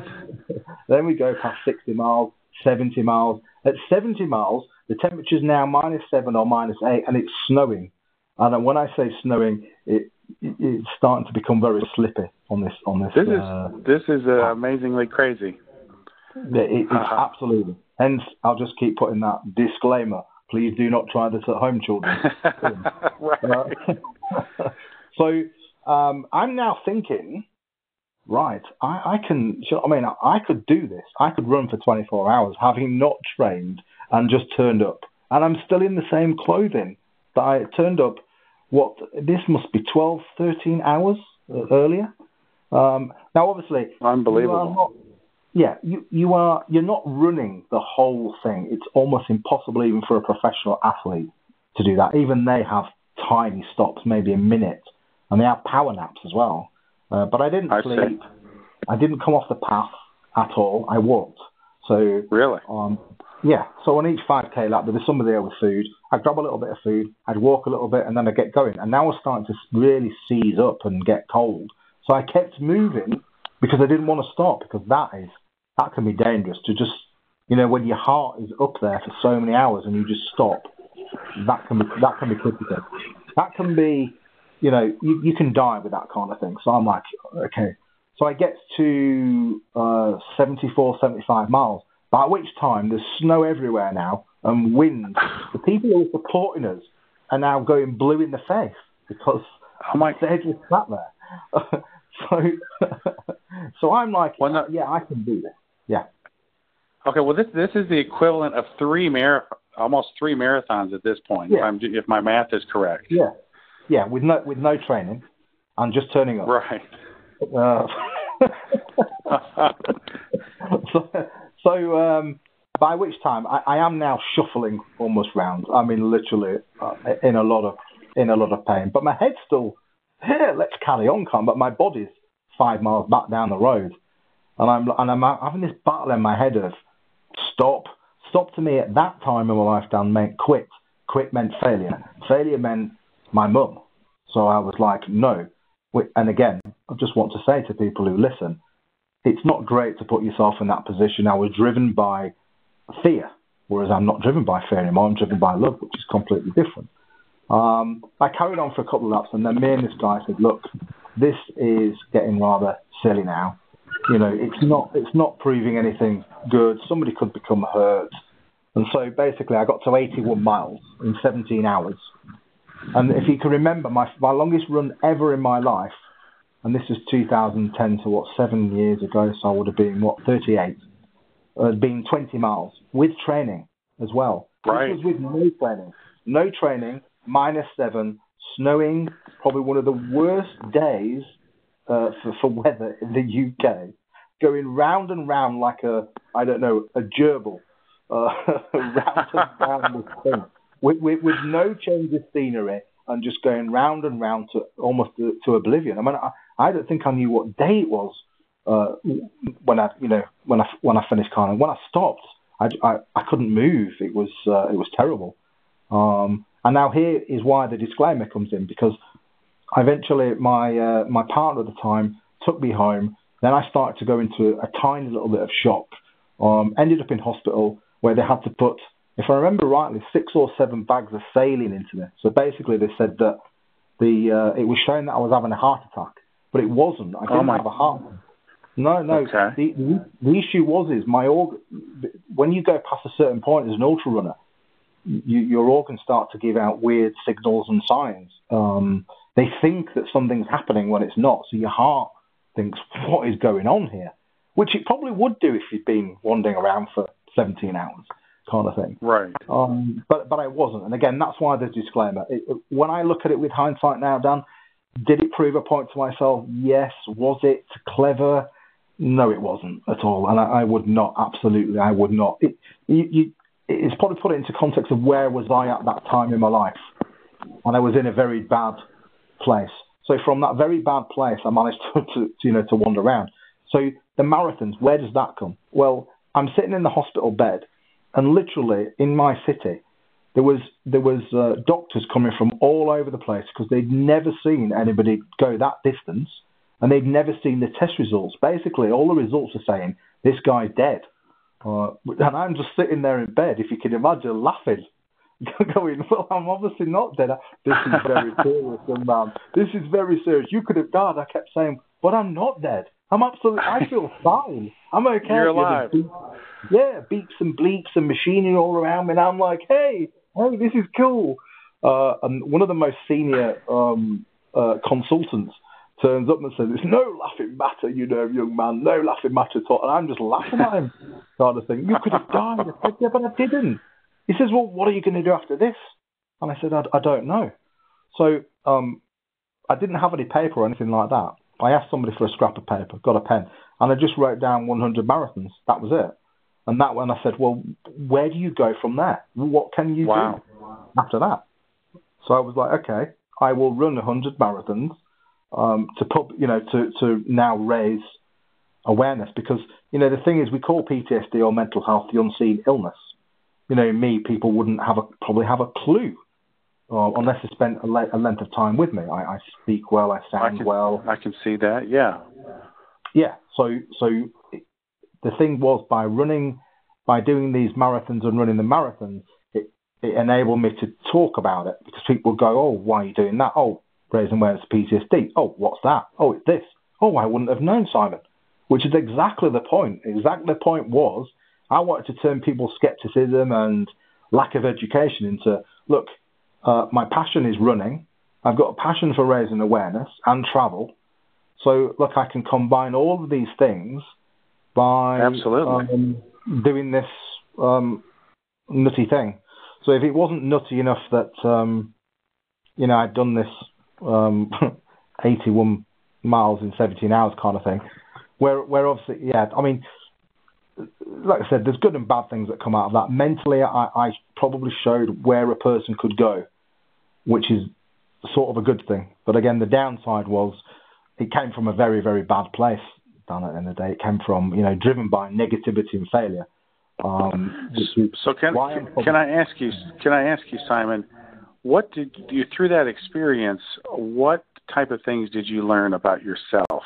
B: then we go past 60 miles. 70 miles. At 70 miles, the temperature is now minus 7 or minus 8, and it's snowing. And when I say snowing, it, it it's starting to become very slippy on this. On this,
A: this uh, is this is uh, amazingly crazy.
B: It, it's uh-huh. absolutely. Hence, I'll just keep putting that disclaimer. Please do not try this at home, children.
A: right.
B: so um, I'm now thinking right, I, I can, I mean, I could do this. I could run for 24 hours having not trained and just turned up. And I'm still in the same clothing that I turned up, what, this must be 12, 13 hours earlier. Um, now, obviously,
A: unbelievable.
B: Not, yeah, you, you are, you're not running the whole thing. It's almost impossible even for a professional athlete to do that. Even they have tiny stops, maybe a minute, and they have power naps as well. Uh, but I didn't
A: I
B: sleep.
A: See.
B: I didn't come off the path at all. I walked. So
A: really,
B: um, yeah. So on each 5k lap, there was somebody there with food. I'd grab a little bit of food. I'd walk a little bit, and then I'd get going. And now we're starting to really seize up and get cold. So I kept moving because I didn't want to stop because that is that can be dangerous to just you know when your heart is up there for so many hours and you just stop. That can be that can be critical. That can be you know, you, you can die with that kind of thing. So I'm like, okay. So I get to uh, 74, 75 miles, by which time there's snow everywhere now and wind. The people who are supporting us are now going blue in the face because
A: oh my.
B: they're just sat there. so, so I'm like, well, no, yeah, I can do this. Yeah.
A: Okay, well, this this is the equivalent of three mar- almost three marathons at this point,
B: yeah.
A: if, if my math is correct.
B: Yeah, yeah, with no with no training and just turning up.
A: Right.
B: Uh, so, so um, by which time I, I, am now shuffling almost round. I mean, literally uh, in a lot of in a lot of pain. But my head's still here. Let's carry on, come. But my body's five miles back down the road. and I'm and I'm having this battle in my head of stop. Stop to me at that time in my life, Dan, meant quit. Quit meant failure. Failure meant my mum. So I was like, no. And again, I just want to say to people who listen, it's not great to put yourself in that position. I was driven by fear, whereas I'm not driven by fear anymore. I'm driven by love, which is completely different. Um, I carried on for a couple of laps, and then me and this guy said, "Look, this is getting rather silly now. You know, it's not it's not proving anything good. Somebody could become hurt." And so basically, I got to 81 miles in 17 hours. And if you can remember, my my longest run ever in my life and this was 2010, so what, seven years ago, so I would have been, what, 38, uh, been 20 miles with training as well.
A: Right.
B: This was with no training. No training, minus seven, snowing, probably one of the worst days uh, for, for weather in the UK, going round and round like a, I don't know, a gerbil, uh, round and round this thing, with, with, with no change of scenery and just going round and round to almost to, to oblivion. I mean, I, I don't think I knew what day it was uh, when I, you know, when I when I finished Carling. When I stopped, I, I, I couldn't move. It was uh, it was terrible. Um, and now here is why the disclaimer comes in because eventually my uh, my partner at the time took me home. Then I started to go into a tiny little bit of shock. Um, ended up in hospital where they had to put, if I remember rightly, six or seven bags of saline into me. So basically, they said that the uh, it was showing that I was having a heart attack but it wasn't. I didn't oh have a heart. No, no.
A: Okay.
B: The, the, the issue was is my organ. When you go past a certain point as an ultra runner, you, your organs start to give out weird signals and signs. Um, they think that something's happening when it's not. So your heart thinks, "What is going on here?" Which it probably would do if you'd been wandering around for 17 hours, kind of thing.
A: Right.
B: Um, but but I wasn't, and again, that's why there's disclaimer. It, when I look at it with hindsight now, Dan, did it prove a point to myself? Yes. Was it clever? No, it wasn't at all. And I, I would not, absolutely, I would not. It, you, you, it's probably put it into context of where was I at that time in my life. And I was in a very bad place. So from that very bad place, I managed to, to, to you know, to wander around. So the marathons, where does that come? Well, I'm sitting in the hospital bed, and literally in my city, there was there was uh, doctors coming from all over the place because they'd never seen anybody go that distance, and they'd never seen the test results. Basically, all the results are saying this guy's dead, uh, and I'm just sitting there in bed, if you can imagine, laughing, going, "Well, I'm obviously not dead. This is very serious, young man. This is very serious. You could have died." I kept saying, "But I'm not dead. I'm absolutely. I feel fine. I'm okay."
A: You're alive.
B: Yeah, beeps and bleeps and machinery all around me, and I'm like, "Hey." hey, this is cool. Uh, and one of the most senior um, uh, consultants turns up and says, "It's no laughing matter, you know, young man, no laughing matter at all." And I'm just laughing at him, kind of thing. You could have died. I said, "Yeah, but I didn't." He says, "Well, what are you going to do after this?" And I said, "I, I don't know." So um, I didn't have any paper or anything like that. I asked somebody for a scrap of paper, got a pen, and I just wrote down 100 marathons. That was it. And that one, I said, well, where do you go from there? What can you
A: wow.
B: do after that? So I was like, okay, I will run 100 marathons um, to pub, you know, to, to now raise awareness because, you know, the thing is we call PTSD or mental health the unseen illness. You know, me, people wouldn't have a, probably have a clue uh, unless they spent a, le- a, length of time with me. I, I speak well, I sound
A: I can,
B: well.
A: I can see that, yeah.
B: Yeah, so so the thing was by running, by doing these marathons and running the marathons, it, it enabled me to talk about it because people would go, oh, why are you doing that? Oh, raising awareness of PTSD. Oh, what's that? Oh, it's this. Oh, I wouldn't have known, Simon. Which is exactly the point. Exactly the point was I wanted to turn people's skepticism and lack of education into look, uh, my passion is running. I've got a passion for raising awareness and travel. So, look, I can combine all of these things by
A: absolutely
B: um, doing this um, nutty thing. So if it wasn't nutty enough that um, you know I'd done this um, 81 miles in 17 hours kind of thing, where where obviously yeah, I mean, like I said, there's good and bad things that come out of that. Mentally, I, I probably showed where a person could go, which is sort of a good thing. But again, the downside was it came from a very very bad place Dan, at the end of the day. It came from, you know, driven by negativity and failure. Um,
A: so can can I ask you can I ask you Simon, what did you through that experience? What type of things did you learn about yourself?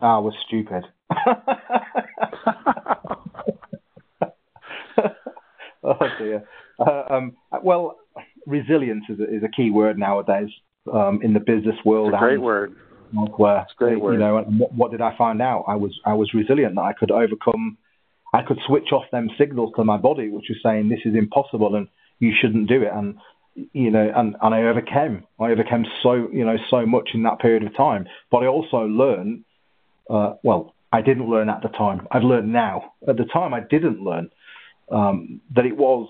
B: I was stupid. oh dear. Uh, um, well, resilience is a, is a key word nowadays um, in the business world.
A: It's a great word.
B: Where,
A: it's a great
B: you
A: word.
B: know, what, what did I find out? I was I was resilient. That I could overcome. I could switch off them signals to my body, which was saying this is impossible and you shouldn't do it. And you know, and, and I overcame. I overcame so you know so much in that period of time. But I also learned. Uh, well, I didn't learn at the time. I've learned now. At the time, I didn't learn um, that it was,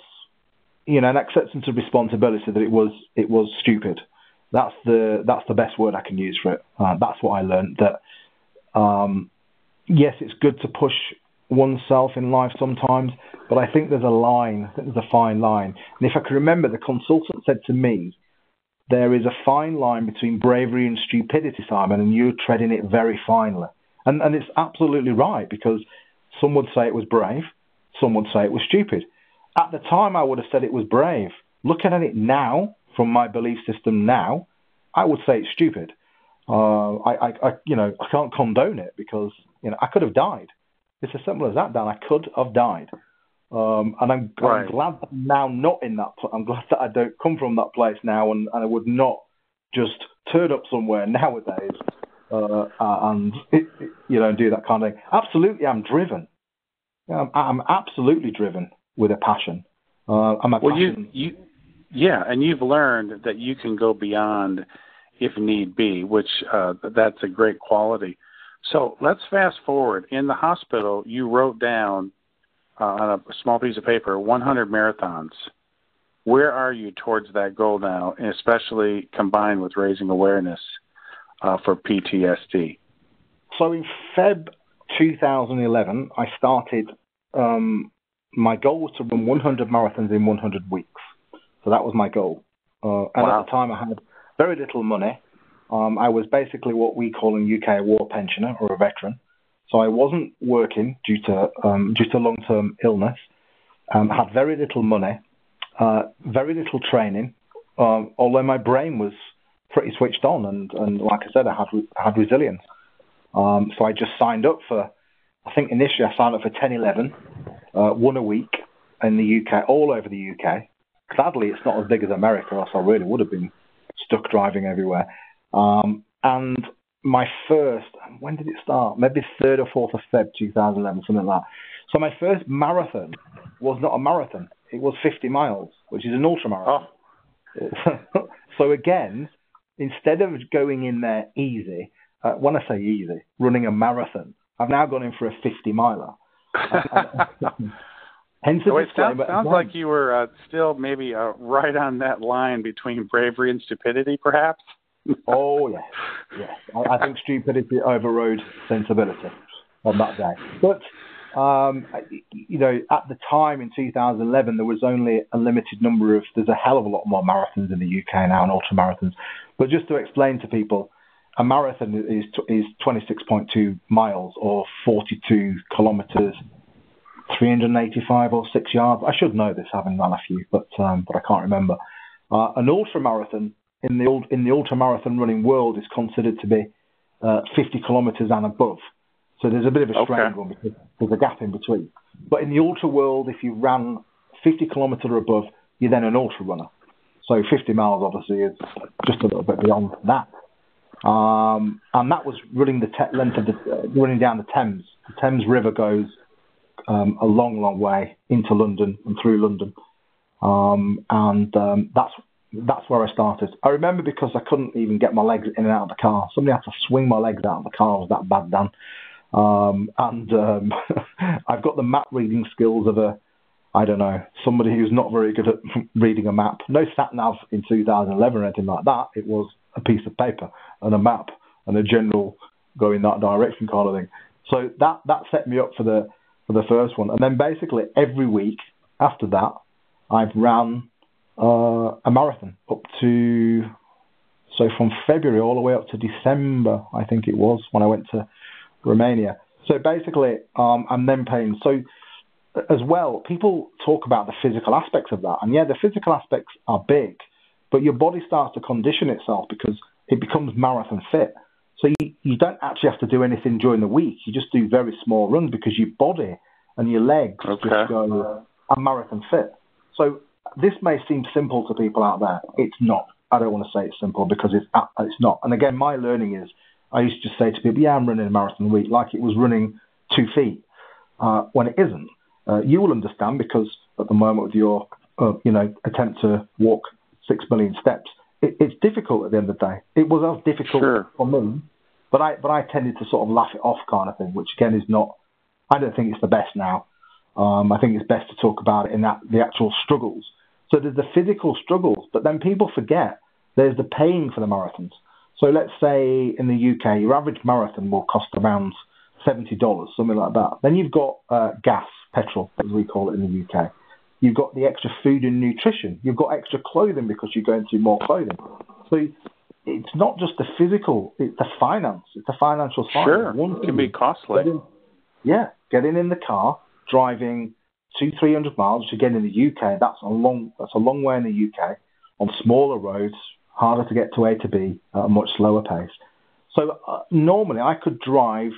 B: you know, an acceptance of responsibility that it was it was stupid. That's the that's the best word I can use for it. Uh, that's what I learned. That um, yes, it's good to push oneself in life sometimes, but I think there's a line. There's a fine line. And if I can remember, the consultant said to me, "There is a fine line between bravery and stupidity, Simon, and you're treading it very finely." And and it's absolutely right because some would say it was brave, some would say it was stupid. At the time, I would have said it was brave. Looking at it now, from my belief system now, I would say it's stupid. Uh, I, I, I, you know, I can't condone it because you know I could have died. It's as simple as that, Dan. I could have died, um, and I'm, right. I'm glad that I'm now not in that. I'm glad that I don't come from that place now, and, and I would not just turn up somewhere nowadays uh, and you know do that kind of thing. Absolutely, I'm driven. I'm, I'm absolutely driven with a passion. Uh, I'm a
A: well,
B: passion.
A: you, you, yeah, and you've learned that you can go beyond if need be, which uh, that's a great quality. So let's fast forward. In the hospital, you wrote down uh, on a small piece of paper 100 marathons. Where are you towards that goal now, especially combined with raising awareness uh, for PTSD?
B: So in Feb 2011, I started. Um, my goal was to run 100 marathons in 100 weeks. So that was my goal. Uh, and wow. at the time, I had very little money. Um, I was basically what we call in UK a war pensioner or a veteran. So I wasn't working due to um, due to long term illness. Um, had very little money, uh, very little training. Um, although my brain was pretty switched on, and, and like I said, I had had resilience. Um, so I just signed up for. I think initially I signed up for 10, 11, uh, one a week in the UK, all over the UK. Sadly, it's not as big as America, or else I really would have been stuck driving everywhere. Um, and my first, when did it start? Maybe 3rd or 4th of Feb 2011, something like that. So my first marathon was not a marathon, it was 50 miles, which is an ultra marathon. Oh. so again, instead of going in there easy, uh, when I say easy, running a marathon, I've now gone in for a 50 miler. Hence the
A: oh, it sounds, sounds like you were uh, still maybe uh, right on that line between bravery and stupidity, perhaps.
B: oh yes, yes. I, I, think stupidity overrode sensibility on that day. But um, you know, at the time in 2011, there was only a limited number of. There's a hell of a lot more marathons in the UK now and ultra marathons. But just to explain to people, a marathon is is 26.2 miles or 42 kilometres 385 or six yards. I should know this, having run a few, but um, but I can't remember. Uh, an ultra marathon in the old in the ultra marathon running world is considered to be uh, 50 kilometres and above. So there's a bit of a strange okay. one because there's a gap in between. But in the ultra world, if you ran 50 kilometres or above, you're then an ultra runner. So 50 miles obviously is just a little bit beyond that. Um, and that was running the te- length of the uh, running down the Thames. The Thames River goes um, a long, long way into London and through London. Um, and um, that's that's where I started. I remember because I couldn't even get my legs in and out of the car. Somebody had to swing my legs out of the car. It was that bad, Dan. Um, and um, I've got the map reading skills of a, I don't know, somebody who's not very good at reading a map. No sat nav in 2011 or anything like that. It was a piece of paper and a map and a general go in that direction kind of thing. So that that set me up for the for the first one. And then basically every week after that, I've ran uh, a marathon up to So from February all the way up to December, I think it was when I went to Romania. So basically, um, I'm then paying. So as well, people talk about the physical aspects of that, and yeah, the physical aspects are big, but your body starts to condition itself because it becomes marathon fit. So you, you don't actually have to do anything during the week. You just do very small runs because your body and your legs
A: okay.
B: just go, I'm marathon fit. So this may seem simple to people out there. It's not. I don't want to say it's simple because it's it's not. And again, my learning is I used to say to people, "Yeah, I'm running a marathon a week," like it was running two feet uh, when it isn't. Uh, you will understand because at the moment with your uh, you know attempt to walk six million steps, it, it's difficult at the end of the day. It was as difficult
A: sure.
B: for me, but I but I tended to sort of laugh it off kind of thing, which again is not. I don't think it's the best now. Um, I think it's best to talk about it in that the actual struggles. So there's the physical struggles, but then people forget there's the paying for the marathons. So let's say in the UK, your average marathon will cost around seventy dollars, something like that. Then you've got uh, gas, petrol, as we call it in the UK. You've got the extra food and nutrition. You've got extra clothing because you're going through more clothing. So it's not just the physical; it's the finance. It's the financial side.
A: Sure, One it can be costly.
B: Getting, yeah, getting in the car, driving two, three hundred miles, which again in the UK, that's a long that's a long way in the UK on smaller roads, harder to get to A to B at a much slower pace. So uh, normally I could drive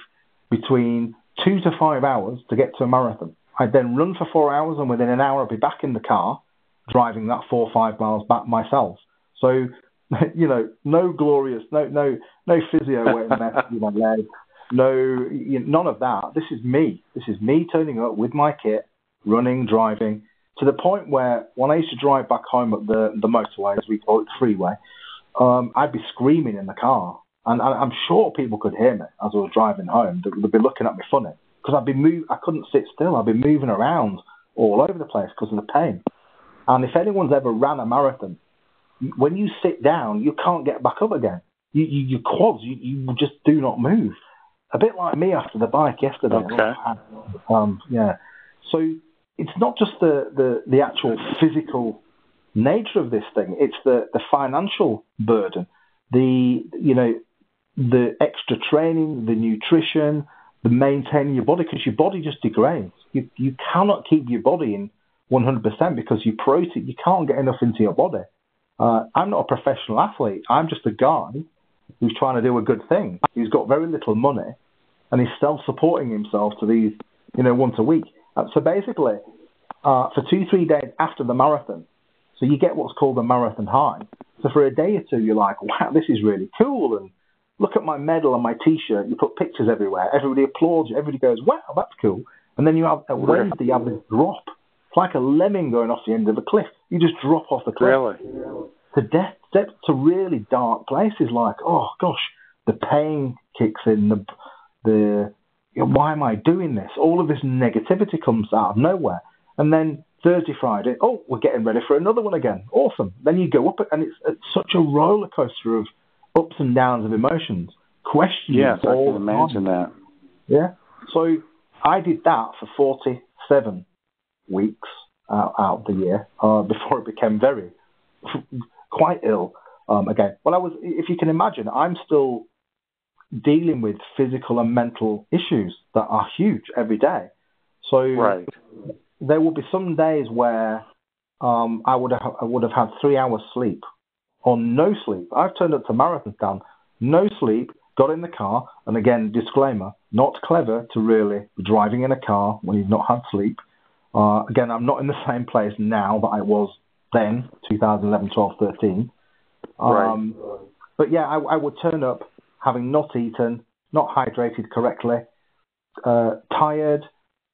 B: between two to five hours to get to a marathon. I'd then run for four hours, and within an hour I'd be back in the car, driving that four or five miles back myself. So, you know, no glorious, no no no physio waiting my leg, no you know, none of that. This is me. This is me turning up with my kit, running, driving, to the point where when I used to drive back home at the the motorway, as we call it, the freeway, um, I'd be screaming in the car, and I, am sure people could hear me as I was driving home. They'd, they'd be looking at me funny because I'd be move, I couldn't sit still. I'd be moving around all over the place because of the pain. And if anyone's ever ran a marathon, when you sit down, you can't get back up again. You, you, your quads, you, you just do not move. A bit like me after the bike yesterday.
A: Okay.
B: Um, yeah. So it's not just the, the, the actual physical nature of this thing, it's the, the financial burden, the, you know, the extra training, the nutrition, maintaining your body, because your body just degrades. You, you cannot keep your body in 100% because your protein, you can't get enough into your body. Uh, I'm not a professional athlete. I'm just a guy who's trying to do a good thing. He's got very little money and he's self-supporting himself to these, you know, once a week. Uh, so basically, uh, for two, three days after the marathon, so you get what's called a marathon high. So for a day or two, you're like, wow, this is really cool. And look at my medal and my T-shirt. You put pictures everywhere. Everybody applauds you. Everybody goes, wow, that's cool. And then you have a Wednesday, you have this drop. It's like a lemming going off the end of a cliff. You just drop off the cliff.
A: Really?
B: To death, depth to really dark places like, oh gosh, the pain kicks in, the the you know, why am I doing this? All of this negativity comes out of nowhere. And then Thursday, Friday, oh, we're getting ready for another one again. Awesome. Then you go up, and it's, it's such a roller coaster of ups and downs of emotions, questions.
A: Yes, I can imagine that.
B: Yeah. So I did that for 47 weeks out, out of the year uh, before it became very, quite ill um, again. Well, I was, if you can imagine, I'm still dealing with physical and mental issues that are huge every day. So
A: right.
B: there will be some days where um, I would have I would have had three hours sleep or no sleep. I've turned up to marathon town, no sleep, got in the car, and again, disclaimer, not clever to really be driving in a car when you've not had sleep. Uh, again, I'm not in the same place now that I was then, 2011, 12, 13. Um,
A: right.
B: But yeah, I, I, would turn up having not eaten, not hydrated correctly, uh, tired,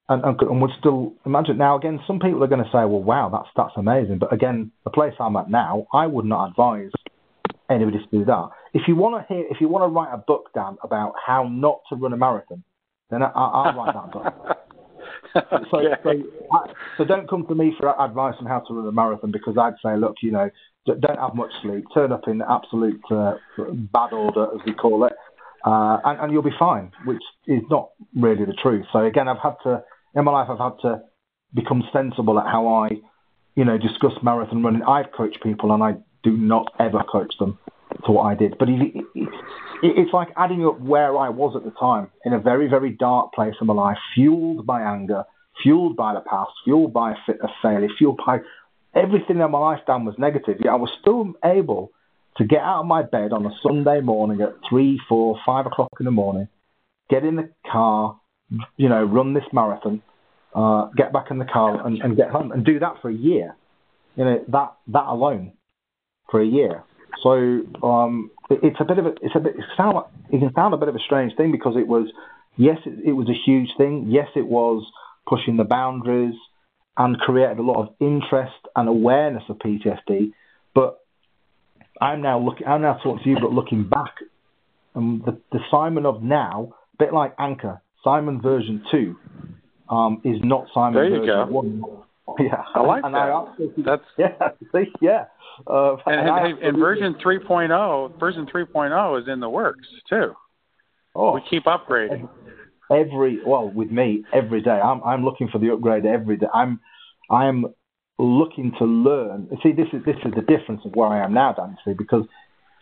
B: and, and, and, would still imagine. Now, again, some people are going to say, well, wow, that's, that's amazing. But again, the place I'm at now, I would not advise anybody to do that. If you want to hear, if you want to write a book, Dan, about how not to run a marathon, then I, will write that book. so,
A: okay.
B: so, I, so, don't come to me for advice on how to run a marathon because I'd say, look, you know, don't have much sleep, turn up in absolute uh, bad order, as we call it, uh, and, and, you'll be fine, which is not really the truth. So again, I've had to in my life, I've had to become sensible at how I, you know, discuss marathon running. I've coached people, and I do not ever coach them to what I did. But it, it, it's like adding up where I was at the time in a very, very dark place in my life, fueled by anger, fueled by the past, fueled by a, failure, fueled by everything in my life Dan was negative. Yet I was still able to get out of my bed on a Sunday morning at three, four, five o'clock in the morning, get in the car, you know, run this marathon, uh, get back in the car and, and get home and do that for a year. You know, that that alone for a year. So um, it, it's a bit of a it's a bit it sound like, it can sound a bit of a strange thing because it was yes it, it was a huge thing yes it was pushing the boundaries and created a lot of interest and awareness of PTSD. But I'm now looking I'm now talking to you, but looking back, um, the the Simon of now, a bit like Anchor, Simon version two, um, is not Simon
A: there you
B: version
A: go.
B: one. Yeah,
A: I like
B: and
A: that.
B: I
A: That's
B: yeah, see, yeah. Uh,
A: and,
B: I
A: and, and version 3.0, version 3.0 is in the works too.
B: oh,
A: We keep upgrading.
B: every well with me every day. I'm I'm looking for the upgrade every day. I'm I'm looking to learn. See, this is this is the difference of where I am now, Dan. See, because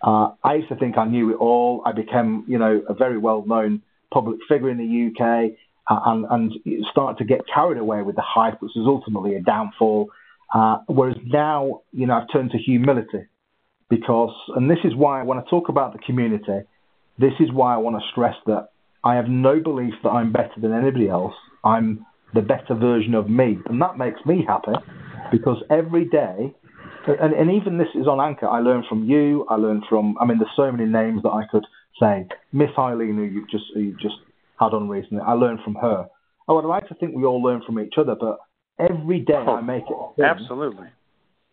B: uh, I used to think I knew it all. I became, you know, a very well known public figure in the UK, uh, and and started to get carried away with the hype, which was ultimately a downfall. Uh, whereas now, you know, I've turned to humility because, and this is why when I talk about the community, this is why I want to stress that I have no belief that I'm better than anybody else. I'm the better version of me, and that makes me happy because every day, and, and even this is on Anchor. I learn from you. I learn from. I mean, there's so many names that I could say. Miss Eileen, who you've just who you've just had on recently, I learned from her. Oh, I would like to think we all learn from each other, but every day I oh, make it. A thing,
A: Absolutely.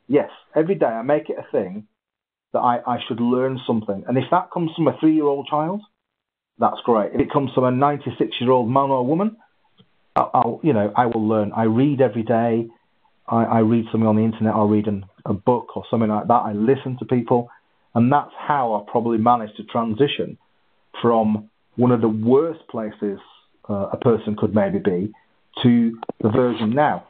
B: Yes, every day I make it a thing that I, I should learn something. And if that comes from a three year old child, that's great. If it comes from a 96 year old man or woman, I'll, I'll, you know, I will learn. I read every day. I, I read something on the internet. I'll read an, a book or something like that. I listen to people. And that's how I probably managed to transition from one of the worst places uh, a person could maybe be to the version now.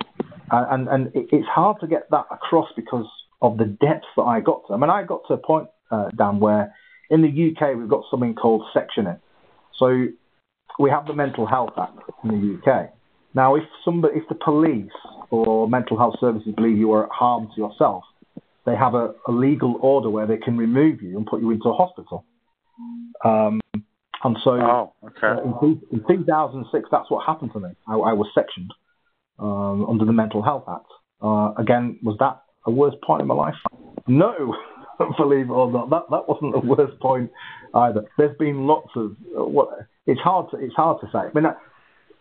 B: And, and it's hard to get that across because of the depth that I got to. I mean, I got to a point, uh, Dan, where in the UK we've got something called sectioning. So we have the Mental Health Act in the UK. Now, if somebody, if the police or mental health services believe you are at harm to yourself, they have a, a legal order where they can remove you and put you into a hospital. Um, and so,
A: Oh, okay.
B: uh, in, in 2006, that's what happened to me. I, I was sectioned um, under the Mental Health Act. Uh, again, was that a worst point in my life? No, believe it or not, that that wasn't the worst point either. There's been lots of uh, what. It's hard to it's hard to say. I mean, I,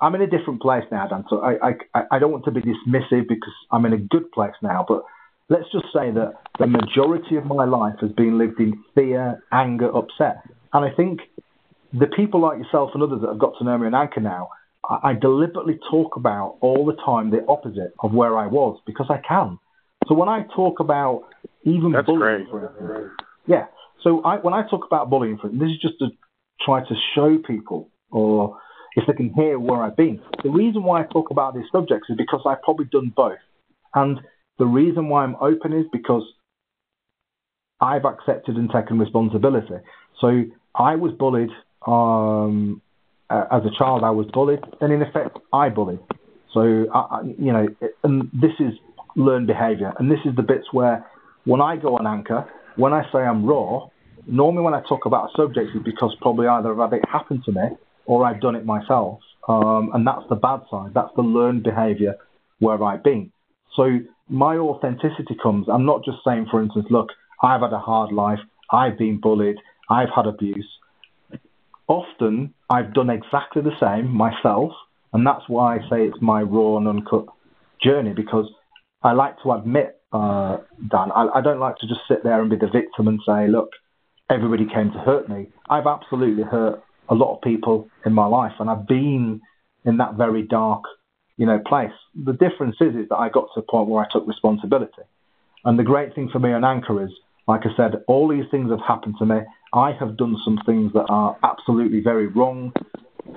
B: I'm in a different place now, Dan. So I, I I don't want to be dismissive because I'm in a good place now. But let's just say that the majority of my life has been lived in fear, anger, upset, and I think the people like yourself and others that have got to know me on Anchor now, I, I deliberately talk about all the time the opposite of where I was because I can. So when I talk about even
A: That's
B: bullying, instance, yeah. So I, when I talk about bullying, for this is just to try to show people, or if they can hear where I've been. The reason why I talk about these subjects is because I've probably done both, and the reason why I'm open is because I've accepted and taken responsibility. So I was bullied um, as a child. I was bullied, and in effect, I bullied. So I, you know, and this is learned behaviour, and this is the bits where when I go on anchor, when I say I'm raw, normally when I talk about a subject is because probably either I've it happen to me or I've done it myself, um, and that's the bad side. That's the learned behaviour where I've been. So my authenticity comes. I'm not just saying, for instance, look, I've had a hard life, I've been bullied, I've had abuse. Often I've done exactly the same myself, and that's why I say it's my raw and uncut journey because I like to admit, uh, Dan, I, I don't like to just sit there and be the victim and say, look, everybody came to hurt me. I've absolutely hurt a lot of people in my life, and I've been in that very dark, you know, place. The difference is, is that I got to a point where I took responsibility. And the great thing for me on Anchor is, like I said, all these things have happened to me. I have done some things that are absolutely very wrong,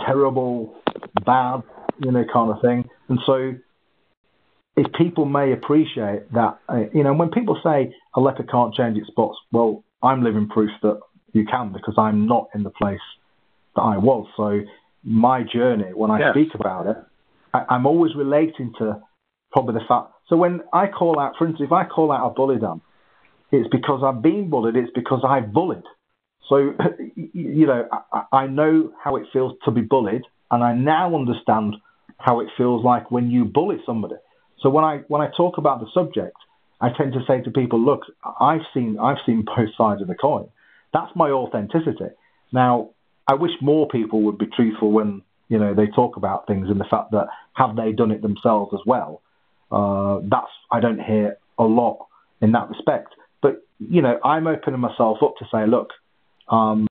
B: terrible, bad, you know, kind of thing. And so, if people may appreciate that, uh, you know, when people say a leopard can't change its spots, well, I'm living proof that you can because I'm not in the place that I was. So my journey, when I speak about it, I, am always relating to probably the fact. So when I call out, for instance, if I call out a bully Dan, it's because I've been bullied. It's because I've bullied. So, you know, I, I know how it feels to be bullied, and I now understand how it feels like when you bully somebody. So when I when I talk about the subject, I tend to say to people, look, I've seen I've seen both sides of the coin. That's my authenticity. Now, I wish more people would be truthful when you know they talk about things and the fact that have they done it themselves as well. Uh, that's I don't hear a lot in that respect. But you know, I'm opening myself up to say, look, um,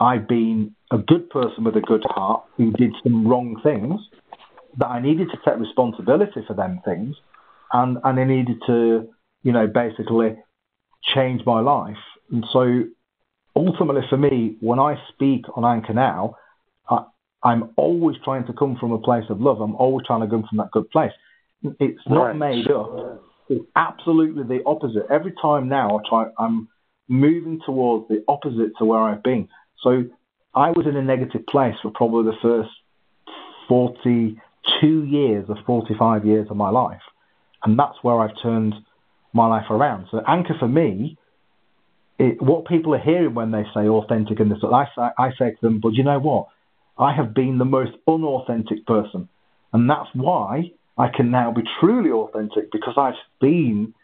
B: I've been a good person with a good heart who did some wrong things that I needed to take responsibility for them things, and and I needed to, you know, basically change my life. And so, ultimately, for me, when I speak on Anchor now, I'm always trying to come from a place of love. I'm always trying to come from that good place. It's not right. made up. It's absolutely the opposite. Every time now, I try. I'm moving towards the opposite to where I've been. So I was in a negative place for probably the first 42 years of 45 years of my life. And that's where I've turned my life around. So Anchor for me, it, what people are hearing when they say authentic and this, I, I say to them, but you know what? I have been the most unauthentic person. And that's why I can now be truly authentic because I've been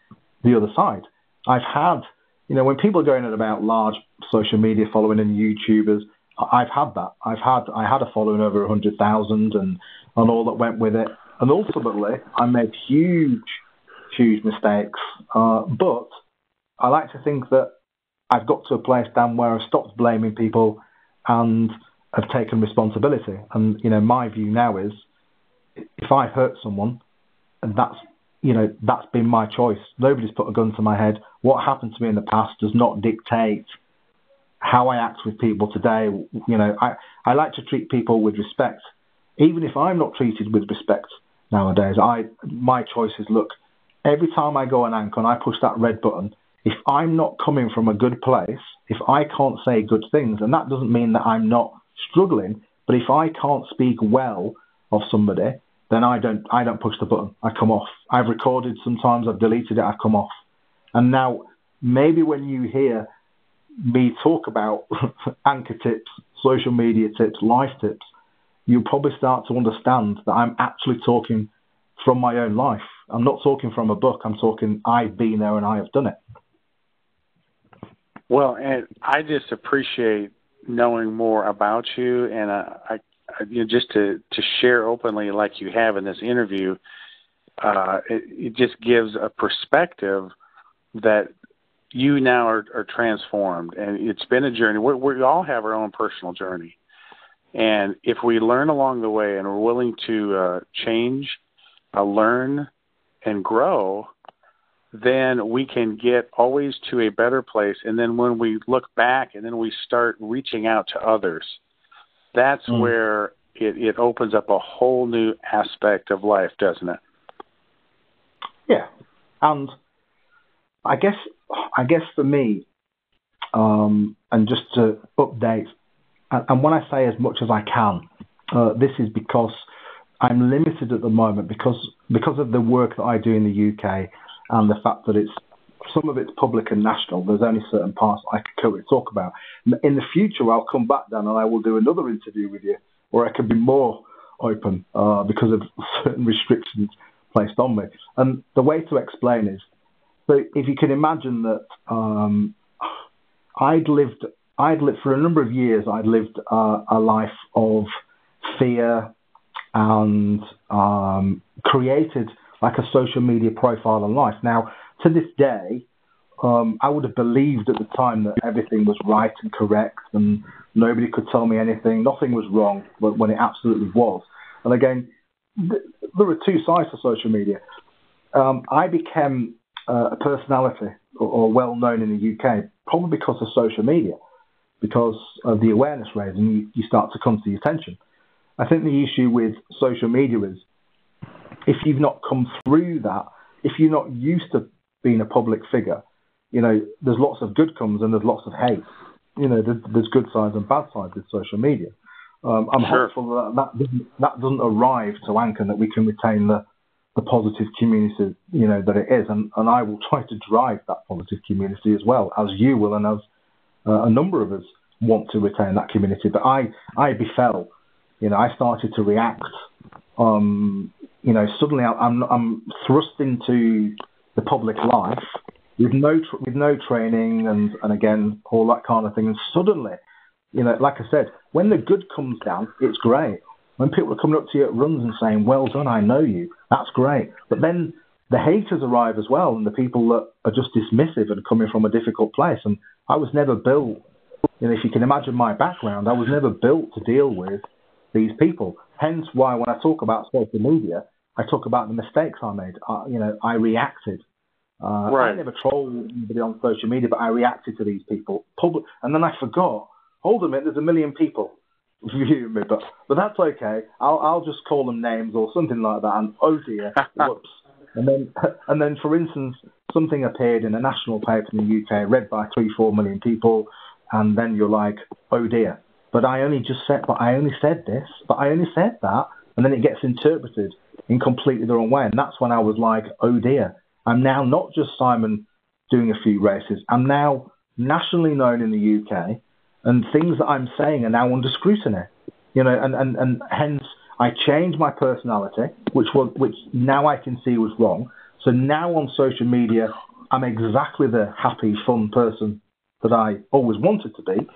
B: the other side. I've had you know, when people are going about large social media following and YouTubers, I've had that. I've had I had a following over hundred thousand and and all that went with it. And ultimately, I made huge, huge mistakes. Uh, but I like to think that I've got to a place down where I've stopped blaming people and have taken responsibility. And you know, my view now is, if I hurt someone, and that's you know, that's been my choice. Nobody's put a gun to my head. What happened to me in the past does not dictate how I act with people today. You know, I, I like to treat people with respect. Even if I'm not treated with respect nowadays, I my choice is look, every time I go on Anchor and I push that red button, if I'm not coming from a good place, if I can't say good things, and that doesn't mean that I'm not struggling, but if I can't speak well of somebody, then I don't I don't push the button. I come off. I've recorded sometimes, I've deleted it, I've come off. And now maybe when you hear me talk about anchor tips, social media tips, life tips, you'll probably start to understand that I'm actually talking from my own life. I'm not talking from a book. I'm talking I've been there and I have done it.
A: Well, and I just appreciate knowing more about you, and I, I you know, just to to share openly like you have in this interview, uh, it, it just gives a perspective that you now are, are transformed, and it's been a journey. we we all have our own personal journey, and if we learn along the way and we're willing to uh, change, uh, learn, and grow, then we can get always to a better place. And then when we look back, and then we start reaching out to others that's mm. where it, it opens up a whole new aspect of life, doesn't it?
B: Yeah, and I guess I guess for me, um, and just to update, and, and, when I say as much as I can, uh, this is because I'm limited at the moment because because of the work that I do in the UK and the fact that it's some of it's public and national. There's only certain parts I can currently talk about. In the future, I'll come back Dan and I will do another interview with you where I can be more open uh, because of certain restrictions placed on me. And the way to explain is, so if you can imagine that um, I'd lived, I'd lived for a number of years. I'd lived uh, a life of fear and um, created like a social media profile on life. Now, to this day, um, I would have believed at the time that everything was right and correct and nobody could tell me anything, nothing was wrong but when it absolutely was. And again, th- there are two sides to social media. Um, I became uh, a personality or, or, well known in the UK probably because of social media, because of the awareness raising, you, you start to come to the attention. I think the issue with social media is if you've not come through that, if you're not used to being a public figure, you know, there's lots of good comes and there's lots of hate. You know, there's, there's good sides and bad sides with social media. Um, I'm sure. hopeful that that doesn't, that doesn't arrive to Anchor and that we can retain the, the positive community, you know, that it is. And, and I will try to drive that positive community as well, as you will and as uh, a number of us want to retain that community. But I, I befell, you know, I started to react. Um, you know, suddenly I'm, I'm thrust into the public life with no with no training and and again all that kind of thing. And suddenly, you know, like I said, when the good comes down, it's great. When people are coming up to you at runs and saying, "Well done, I know you," that's great. But then the haters arrive as well, and the people that are just dismissive and coming from a difficult place. And I was never built. You know, if you can imagine my background, I was never built to deal with these people. Hence, why when I talk about social media, I talk about the mistakes I made. I, you know, I reacted uh, right. I never trolled anybody on social media, but I reacted to these people. Public, and then I forgot. Hold a minute, there's a million people viewing me, but but that's okay. I'll I'll just call them names or something like that. And oh dear, whoops. And then and then, for instance, something appeared in a national paper in the UK, read by three four million people, and then you're like, oh dear. But I only just said, but I only said this, but I only said that, and then it gets interpreted in completely the wrong way, and that's when I was like, oh dear I'm now not just Simon doing a few races. I'm now nationally known in the UK, and things that I'm saying are now under scrutiny. You know, and, and, and hence I changed my personality, which was which now I can see was wrong. So now on social media, I'm exactly the happy, fun person that I always wanted to be.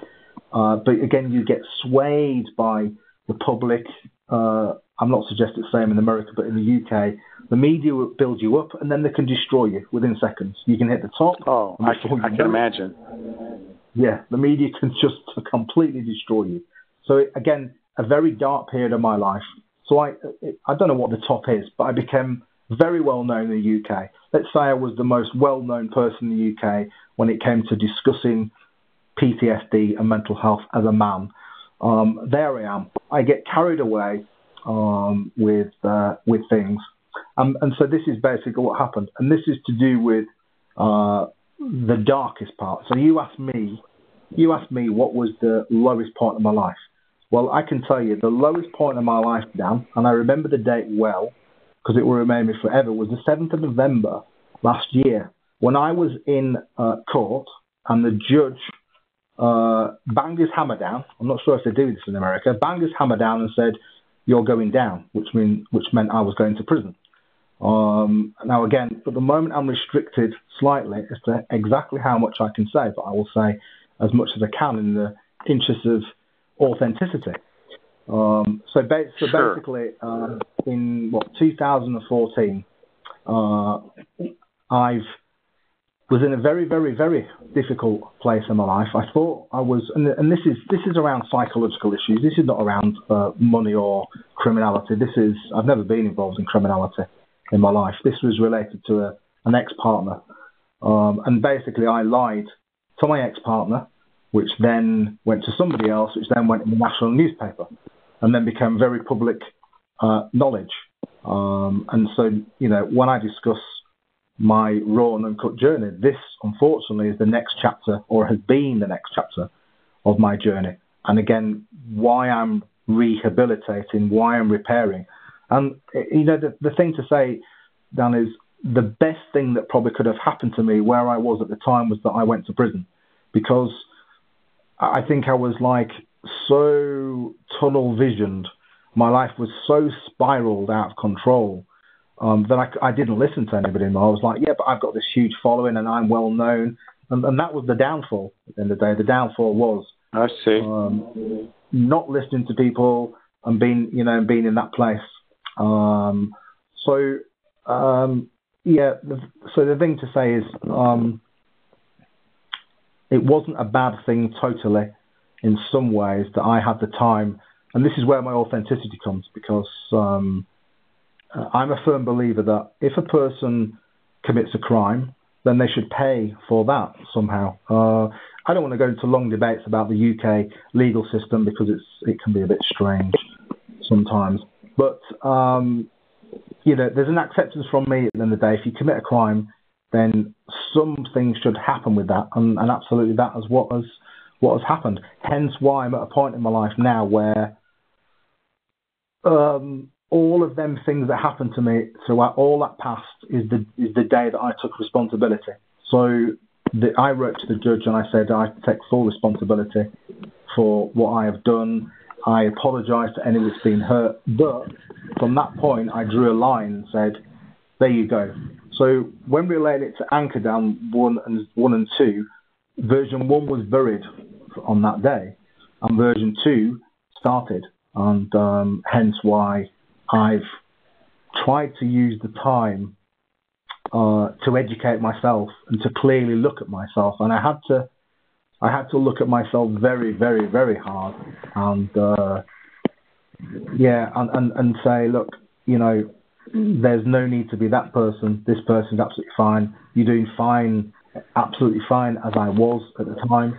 B: Uh, but again, you get swayed by the public. Uh, I'm not suggesting it's the same in America, but in the UK, the media will build you up and then they can destroy you within seconds. You can hit the top.
A: Oh, I can, I can imagine.
B: Yeah, the media can just completely destroy you. So again, a very dark period of my life. So I, I don't know what the top is, but I became very well known in the UK. Let's say I was the most well known person in the UK when it came to discussing PTSD and mental health as a man. Um, there I am. I get carried away um, with uh, with things, um, and so this is basically what happened. And this is to do with uh, the darkest part. So you asked me, you asked me what was the lowest point of my life. Well, I can tell you the lowest point of my life, Dan, and I remember the date well because it will remain me forever, was the 7th of November last year when I was in uh, court and the judge uh, banged his hammer down. I'm not sure if they do this in America. Banged his hammer down and said, "You're going down," which mean which meant I was going to prison. Um, now, again, for the moment, I'm restricted slightly as to exactly how much I can say, but I will say as much as I can in the interest of authenticity. Um, so, ba- so sure. basically, uh, in what 2014, uh, I've was in a very, very, very difficult place in my life. I thought I was, and, and this is this is around psychological issues. This is not around uh, money or criminality. This is I've never been involved in criminality in my life. This was related to a, an ex partner. Um, and basically, I lied to my ex partner, which then went to somebody else, which then went in the national newspaper, and then became very public uh, knowledge. Um, and so, you know, when I discuss my raw and uncut journey, this unfortunately is the next chapter, or has been the next chapter of my journey. And again, why I'm rehabilitating, why I'm repairing, and you know, the, the thing to say, Dan, is the best thing that probably could have happened to me where I was at the time was that I went to prison, because I think I was like so tunnel visioned. My life was so spiraled out of control um, that I, I didn't listen to anybody anymore. I was like, yeah, but I've got this huge following and I'm well known. And, and that was the downfall at the the day. The downfall was
A: I see.
B: Um, not listening to people and being, you know, being in that place. Um, so um, yeah, the, so the thing to say is um, it wasn't a bad thing totally in some ways that I had the time, and this is where my authenticity comes because um, I'm a firm believer that if a person commits a crime, then they should pay for that somehow. Uh, I don't want to go into long debates about the UK legal system because it's it can be a bit strange sometimes. But um, you know, there's an acceptance from me at the end of the day. If you commit a crime, then something should happen with that, and, and absolutely that is what has what has happened. Hence why I'm at a point in my life now where um, all of them things that happened to me throughout all that past is the is the day that I took responsibility. So the, I wrote to the judge and I said I take full responsibility for what I have done. I apologise to anyone that's been hurt, but from that point I drew a line and said, "There you go." So when we related it to Anchor Down one and one and two, version one was buried on that day, and version two started, and um, hence why I've tried to use the time uh, to educate myself and to clearly look at myself, and I had to. I had to look at myself very, very, very hard, and uh, yeah, and, and and say, look, you know, there's no need to be that person. This person's absolutely fine. You're doing fine, absolutely fine as I was at the time,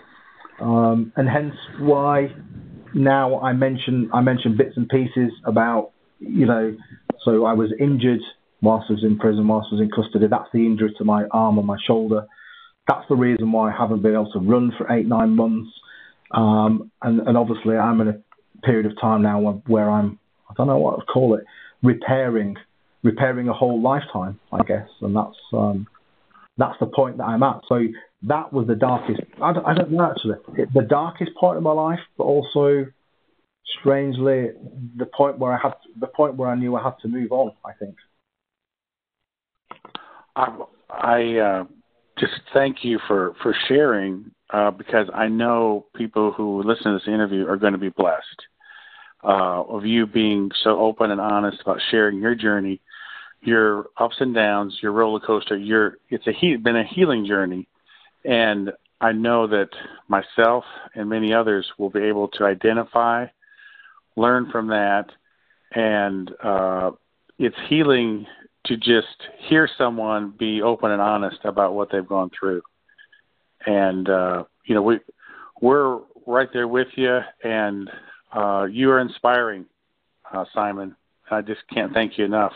B: um, and hence why now I mention I mention bits and pieces about you know. So I was injured whilst I was in prison, whilst I was in custody. That's the injury to my arm and my shoulder. That's the reason why I haven't been able to run for eight nine months. Um, and, and obviously I'm in a period of time now where, I'm I don't know what I'd call it repairing repairing a whole lifetime, I guess, and that's um, that's the point that I'm at. So that was the darkest. I don't, I don't know actually it, the darkest part of my life, but also strangely the point where I had the point where I knew I had to move on. I think.
A: I, I uh, just thank you for for sharing uh, because I know people who listen to this interview are going to be blessed uh, of you being so open and honest about sharing your journey your ups and downs, your roller coaster. Your it's a he, been a healing journey, and I know that myself and many others will be able to identify, learn from that, and uh, it's healing to just hear someone be open and honest about what they've gone through. And uh, you know, we we're right there with you, and uh, you are inspiring, uh, Simon. I just can't thank you enough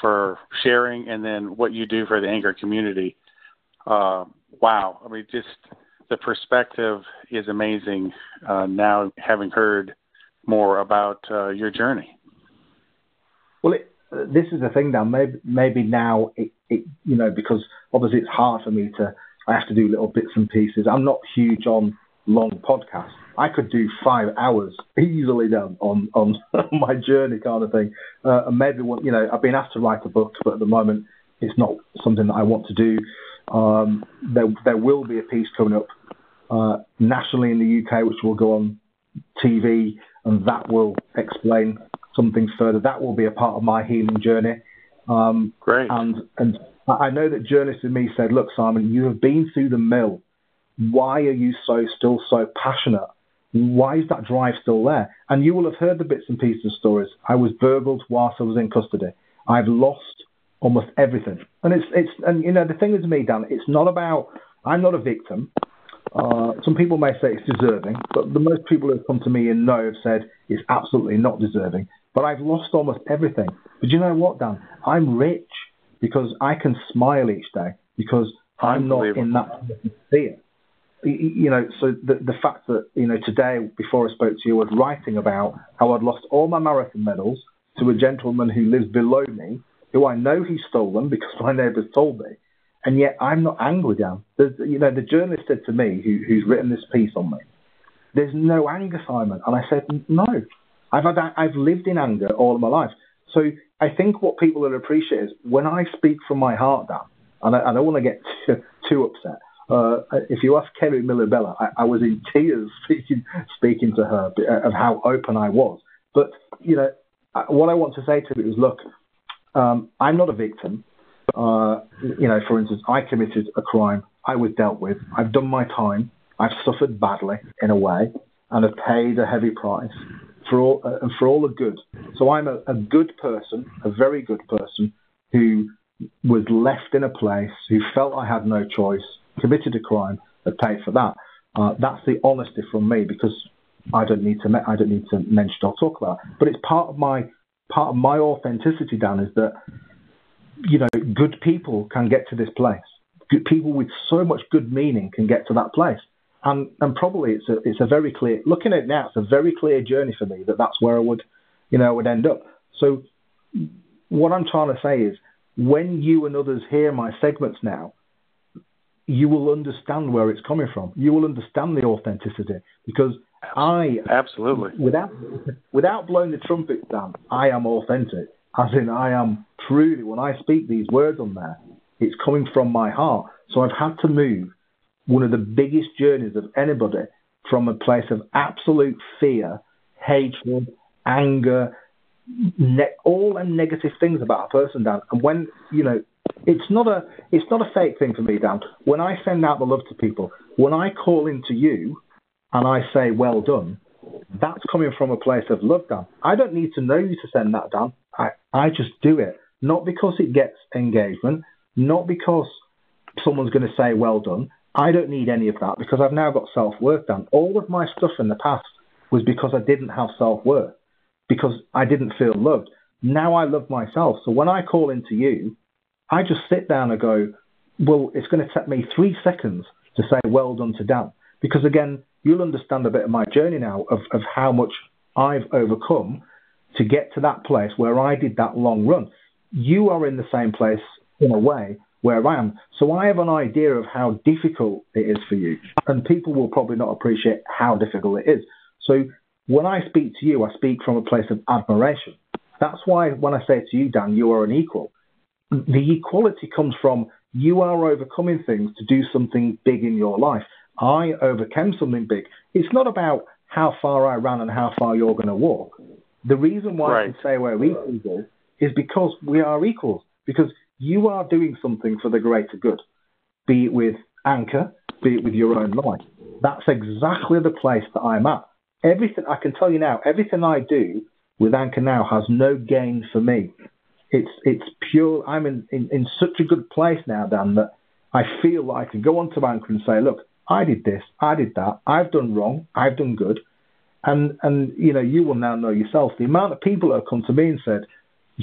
A: for sharing and then what you do for the Anchor community. Uh, wow. I mean, just the perspective is amazing uh, now having heard more about uh, your journey.
B: Well, it, uh, this is the thing now. Maybe, maybe now, it, it, you know, because obviously it's hard for me to, I have to do little bits and pieces. I'm not huge on long podcasts. I could do five hours easily down on on my journey kind of thing. Uh, and maybe you know I've been asked to write a book, but at the moment it's not something that I want to do. Um, there there will be a piece coming up uh, nationally in the UK, which will go on TV, and that will explain some things further. That will be a part of my healing journey.
A: Um, Great.
B: And and I know that journalists in me said, look, Simon, you have been through the mill. Why are you so still so passionate why is that drive still there? And you will have heard the bits and pieces of stories. I was burgled whilst I was in custody. I've lost almost everything. And it's it's and you know the thing is me, Dan. It's not about. I'm not a victim. Uh, some people may say it's deserving, but the most people who have come to me and know have said it's absolutely not deserving. But I've lost almost everything. But you know what, Dan? I'm rich because I can smile each day because I'm not in that fear you know, so the, the fact that, you know, today, before I spoke to you, I was writing about how I'd lost all my marathon medals to a gentleman who lives below me, who I know he stole them because my neighbours told me, and yet I'm not angry, Dan. There's, you know, the journalist said to me, who, who's written this piece on me, there's no anger, Simon. And I said, no. I've, had, I've lived in anger all of my life. So I think what people will appreciate is when I speak from my heart, Dan, and I, I don't want to get too, too upset, uh, if you ask Kelly Mirabella, I, I, was in tears speaking speaking to her of how open I was. But you know, what I want to say to her is, look, um, I'm not a victim. Uh, you know, for instance, I committed a crime. I was dealt with. I've done my time. I've suffered badly in a way, and have paid a heavy price for all uh, and for all the good. So I'm a, a good person, a very good person, who was left in a place, who felt I had no choice, committed a crime, have paid for that. Uh, that's the honesty from me because I don't need to I don't need to mention or talk about. It. But it's part of my part of my authenticity, Dan, is that you know, good people can get to this place. Good people with so much good meaning can get to that place. And, and probably it's a, it's a very clear, looking at it now, it's a very clear journey for me that that's where I would, you know, would end up. So what I'm trying to say is when you and others hear my segments now, you will understand where it's coming from. You will understand the authenticity because I
A: absolutely
B: without without blowing the trumpet Dan, I am authentic. As in, I am truly when I speak these words on there, it's coming from my heart. So I've had to move one of the biggest journeys of anybody from a place of absolute fear, hatred, anger, ne- all them negative things about a person, Dan. And when you know, it's not a it's not a fake thing for me, Dan. When I send out the love to people, when I call into you and I say well done, that's coming from a place of love, Dan. I don't need to know you to send that, Dan. I, I just do it. Not because it gets engagement, not because someone's going to say well Dan. I don't need any of that because I've now got self worth done. All of my stuff in the past was because I didn't have self worth because I didn't feel loved. Now I love myself. So when I call into you, I just sit down and go, well, it's going to take me three seconds to say well done to Dan. Because again, you'll understand a bit of my journey now of, of how much I've overcome to get to that place where I did that long run. You are in the same place in a way where I am. So I have an idea of how difficult it is for you. And people will probably not appreciate how difficult it is. So when I speak to you, I speak from a place of admiration. That's why when I say to you, Dan, you are an equal, the equality comes from you are overcoming things to do something big in your life. I overcame something big. It's not about how far I ran and how far you're going to walk. The reason why right. I can say we're equals is because we are equals. Because you are doing something for the greater good, be it with Anchor, be it with your own life. That's exactly the place that I'm at everything I can tell you now, everything I do with Anchor now has no gain for me. It's it's pure. I'm in, in, in such a good place now, Dan, that I feel that I can go onto Anchor and say, look, I did this, I did that, I've done wrong, I've done good, and and you know you will now know yourself the amount of people that have come to me and said,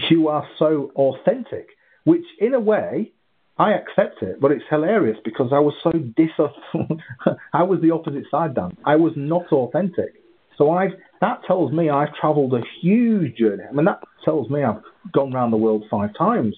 B: you are so authentic, which in a way I accept it, but it's hilarious because I was so dis. I was the opposite side, Dan. I was not authentic. So I've that tells me I've travelled a huge journey. I mean, that tells me I've gone around the world five times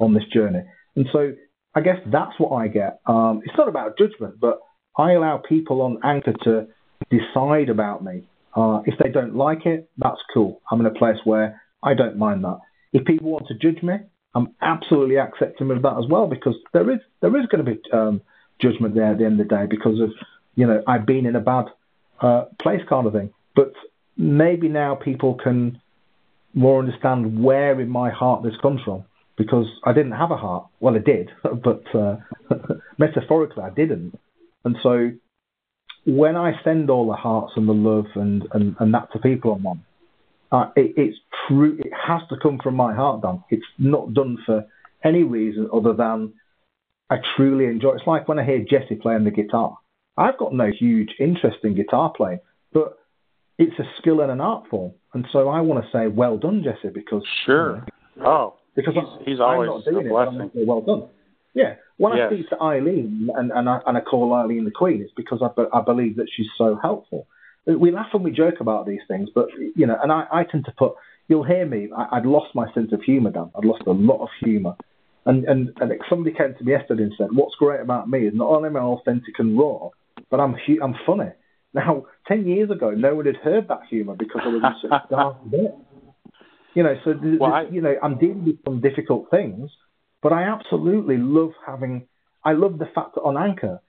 B: on this journey. And so I guess that's what I get. Um, it's not about judgment, but I allow people on Anchor to decide about me. Uh, if they don't like it, that's cool. I'm in a place where I don't mind that. If people want to judge me, I'm absolutely accepting of that as well because there is there is going to be um, judgment there at the end of the day because of you know I've been in a bad uh, place kind of thing. But maybe now people can more understand where in my heart this comes from because I didn't have a heart. Well, I did, but uh, metaphorically, I didn't. And so when I send all the hearts and the love and, and, and that to people on one, uh, it, it's true. It has to come from my heart, Dan. It's not done for any reason other than I truly enjoy. It's like when I hear Jesse playing the guitar. I've got no huge interest in guitar playing, but it's a skill and an art form. And so I want to say, well done, Jesse, because
A: sure. You know, oh, because he's, I'm, he's always
B: I'm not doing
A: a blessing.
B: It, well done. Yeah. When yes. I speak to Eileen and, and, I, and I call Eileen the Queen, it's because I, I believe that she's so helpful. We laugh and we joke about these things, but you know, and I, I tend to put. You'll hear me. I, I'd lost my sense of humour, Dan. I'd lost a lot of humour. And, and and somebody came to me yesterday and said, "What's great about me is not only am I authentic and raw, but I'm I'm funny." Now, ten years ago, no one had heard that humour because I was in such dark bit. You know, so th- well, I... you know, I'm dealing with some difficult things, but I absolutely love having. I love the fact that on Anchor,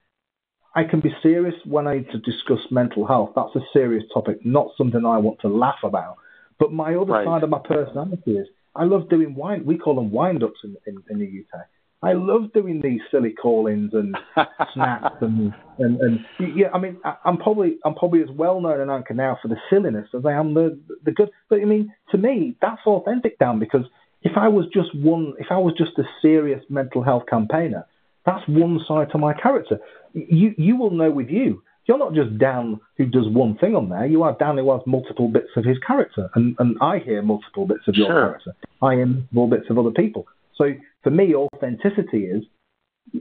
B: I can be serious when I need to discuss mental health. That's a serious topic, not something I want to laugh about. But my other right. side of my personality is I love doing wind. We call them wind ups in, in, in the UK. I love doing these silly call-ins and snaps and, and and yeah. I mean, I, am probably I'm probably as well known in Anchor now for the silliness as I am the the good. But I mean, to me, that's authentic, Dan. Because if I was just one, if I was just a serious mental health campaigner, that's one side to my character. You you will know with you. You're not just Dan who does one thing on there. You are Dan who has multiple bits of his character, and and I hear multiple bits of your
A: sure.
B: character. I hear multiple bits of other people. So for me, authenticity is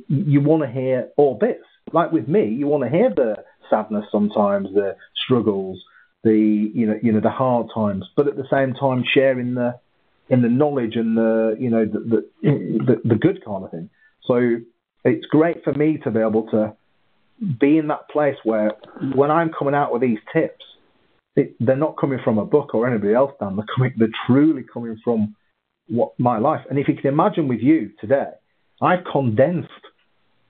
B: you want to hear all bits. Like with me, you want to hear the sadness sometimes, the struggles, the you know you know the hard times, but at the same time sharing the in the knowledge and the you know the the, the, good kind of thing. So it's great for me to be able to be in that place where when I'm coming out with these tips, it, they're not coming from a book or anybody else, Dan. They're coming, they're truly coming from what my life. And if you can imagine with you today, I've condensed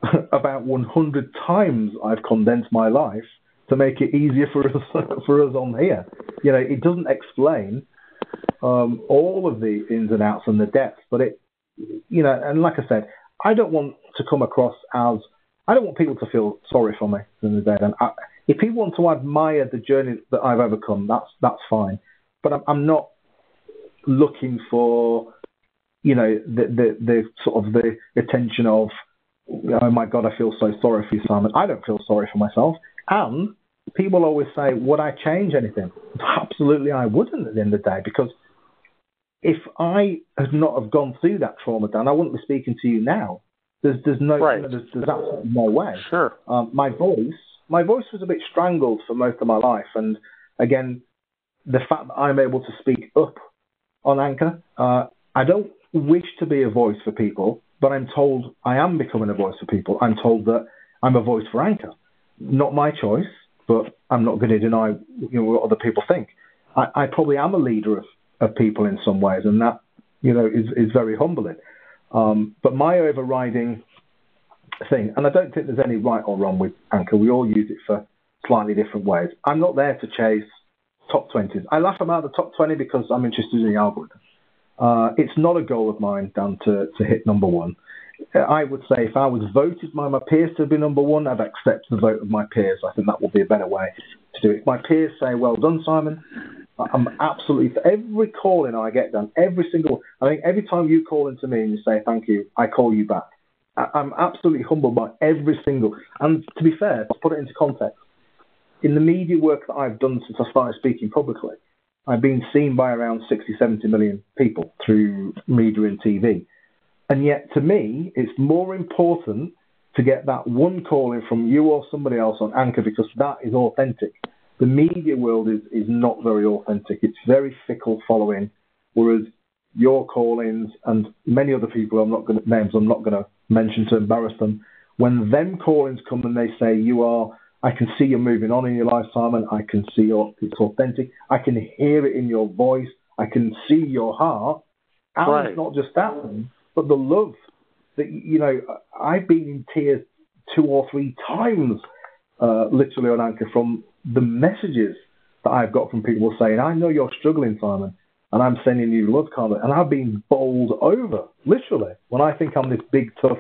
B: about 100 times. I've condensed my life to make it easier for us for us on here. You know, it doesn't explain um, all of the ins and outs and the depths. but it, you know, and like I said, I don't want to come across as I don't want people to feel sorry for me in the day. And I, if people want to admire the journey that I've overcome, that's that's fine. But I'm, I'm not looking for, you know, the, the the sort of the attention of, oh my God, I feel so sorry for you, Simon. I don't feel sorry for myself. And people always say, would I change anything? Absolutely, I wouldn't at the end of the day because if I had not have gone through that trauma, Dan, I wouldn't be speaking to you now. There's there's no right. there's, there's absolutely no way.
A: Sure.
B: Um, my voice my voice was a bit strangled for most of my life, and again, the fact that I'm able to speak up on Anchor, uh, I don't wish to be a voice for people, but I'm told I am becoming a voice for people. I'm told that I'm a voice for Anchor. Not my choice, but I'm not going to deny you know, what other people think. I, I probably am a leader of, of people in some ways, and that you know is, is very humbling. Um, but my overriding thing, and I don't think there's any right or wrong with Anchor. We all use it for slightly different ways. I'm not there to chase top 20s. I laugh about the top 20 because I'm interested in the algorithm. Uh, it's not a goal of mine, Dan, to, to hit number one. I would say if I was voted by my peers to be number one, I'd accept the vote of my peers. I think that would be a better way to do it. My peers say, well done, Simon, I'm absolutely, for every call in I get done, every single, I think every time you call into me and you say thank you, I call you back. I'm absolutely humbled by every single. And to be fair, to put it into context, in the media work that I've done since I started speaking publicly, I've been seen by around 60, 70 million people through media and TV. And yet, to me, it's more important to get that one call in from you or somebody else on Anchor because that is authentic. The media world is, is not very authentic. It's very fickle following, whereas your call-ins and many other people I'm not going to names I'm not going to mention to embarrass them. When them callings come and they say you are, I can see you're moving on in your life, Simon. I can see your it's authentic. I can hear it in your voice. I can see your heart. And right. it's not just that, but the love that you know. I've been in tears two or three times, uh, literally on Anchor, from the messages that I've got from people saying, "I know you're struggling, Simon." and I'm sending you love comments, and I've been bowled over, literally, when I think I'm this big tough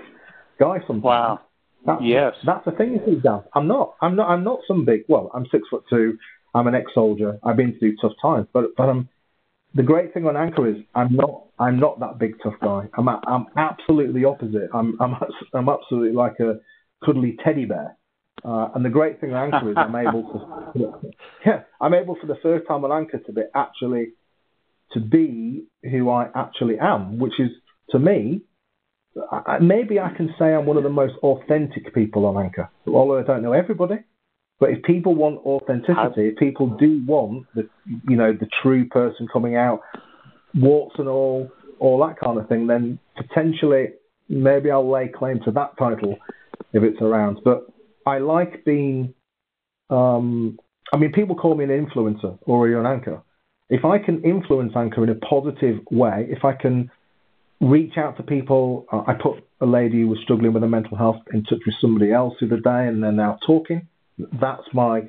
B: guy sometimes.
A: Wow.
B: That's,
A: yes.
B: That's the thing, you Dan. I'm not. I'm not. I'm not some big. Well, I'm six foot two. I'm an ex-soldier. I've been through tough times, but but I'm. The great thing on Anchor is I'm not. I'm not that big tough guy. I'm. I'm absolutely opposite. I'm. I'm. I'm absolutely like a cuddly teddy bear. Uh, and the great thing on Anchor is I'm able to. Yeah, I'm able for the first time on Anchor to be actually to be who I actually am, which is to me, I, maybe I can say I'm one of the most authentic people on Anchor. Although I don't know everybody, but if people want authenticity, if people do want the you know the true person coming out, warts and all, all that kind of thing, then potentially maybe I'll lay claim to that title if it's around. But I like being. Um, I mean, people call me an influencer or an anchor if I can influence Anchor in a positive way, if I can reach out to people, I put a lady who was struggling with her mental health in touch with somebody else the other day, and they're now talking. That's my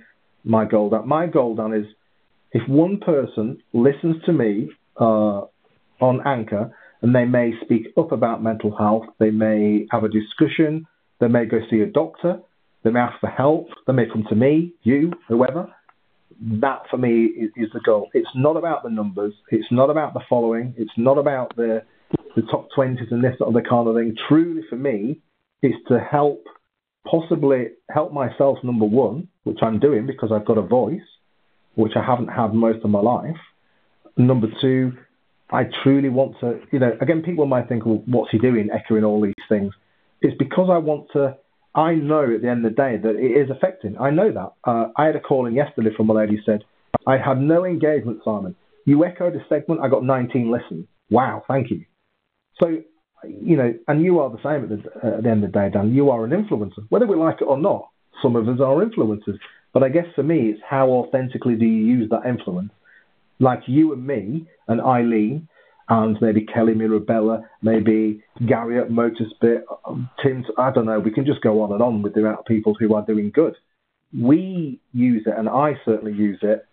B: my goal. That my goal, Dan, is if one person listens to me uh, on Anchor and they may speak up about mental health, they may have a discussion, they may go see a doctor, they may ask for help, they may come to me, you, whoever that for me is, is, the goal. It's not about the numbers. It's not about the following. It's not about the the top twenties and this other kind of thing. Truly, for me, it's to help, possibly help myself. Number one, which I'm doing because I've got a voice, which I haven't had most of my life. Number two, I truly want to, you know, again, people might think, well, what's he doing, echoing all these things? It's because I want to. I know at the end of the day that it is affecting. I know that. Uh, I had a call in yesterday from a lady who said, I had no engagement, Simon. You echoed a segment, I got 19 listens. Wow, thank you. So, you know, and you are the same at the, at the end of the day, Dan. You are an influencer, whether we like it or not. Some of us are influencers. But I guess for me, it's how authentically do you use that influence? Like you and me and Eileen and maybe Kelly Mirabella, maybe Gary at Motorspit, Tim, I don't know. We can just go on and on with the amount of people who are doing good. We use it, and I certainly use it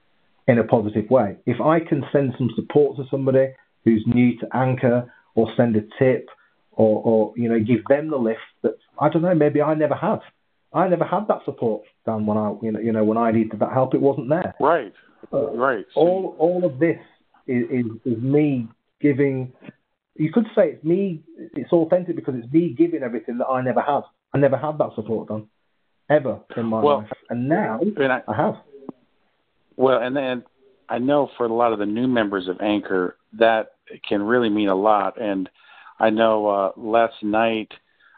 B: in a positive way. If I can send some support to somebody who's new to Anchor or send a tip or, or you know, give them the lift that I don't know, maybe I never had. I never had that support, Dan, when I you know, you know when I needed that help, it wasn't there.
A: Right. Uh, right.
B: All all of this is, is, is me giving. You could say it's me. It's authentic because it's me giving everything that I never had. I never had that support, Dan, ever in my well, life, and now and I, I have.
A: Well, and then I know for a lot of the new members of Anchor, that can really mean a lot. And I know uh, last night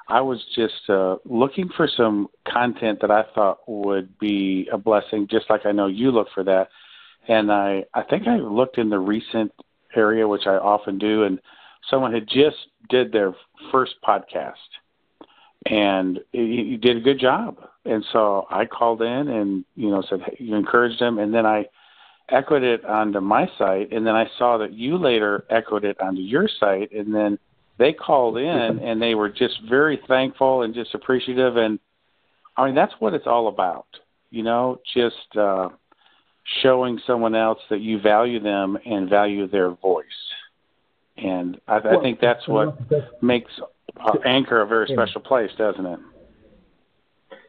A: I was just uh, looking for some content that I thought would be a blessing, just like I know you look for that. And I, I think I looked in the recent area, which I often do, and someone had just did their first podcast, and he, did a good job. And so I called in and you know said hey, you encouraged him, and then I echoed it onto my site, and then I saw that you later echoed it onto your site, and then they called in and they were just very thankful and just appreciative, and I mean that's what it's all about, you know, just uh, showing someone else that you value them and value their voice, and I, I think that's what makes Anchor a very special place, doesn't it?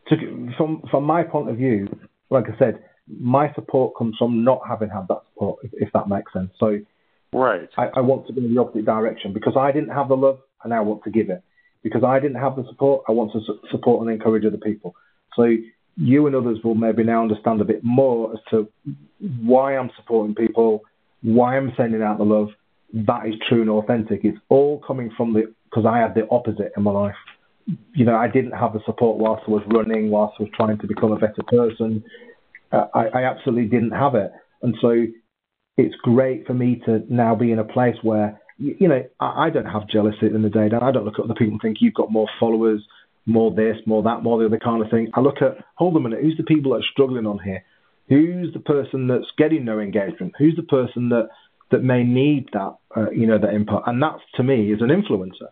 B: to, from from my point of view, like I said, my support comes from not having had that support, if, if that makes sense. So,
A: right,
B: I, I, want to go in the opposite direction because I didn't have the love, and I want to give it. Because I didn't have the support, I want to su- support and encourage other people. So you and others will maybe now understand a bit more as to why I'm supporting people, why I'm sending out the love. That is true and authentic. It's all coming from the because I had the opposite in my life you know, I didn't have the support whilst I was running, whilst I was trying to become a better person. Uh, I, I absolutely didn't have it. And so it's great for me to now be in a place where, you, know, I, I, don't have jealousy in the day. I don't look at other people and think you've got more followers, more this, more that, more the other kind of thing. I look at, hold a minute, who's the people that are struggling on here? Who's the person that's getting no engagement? Who's the person that, that may need that, uh, you know, that input? And that, to me, is an influencer.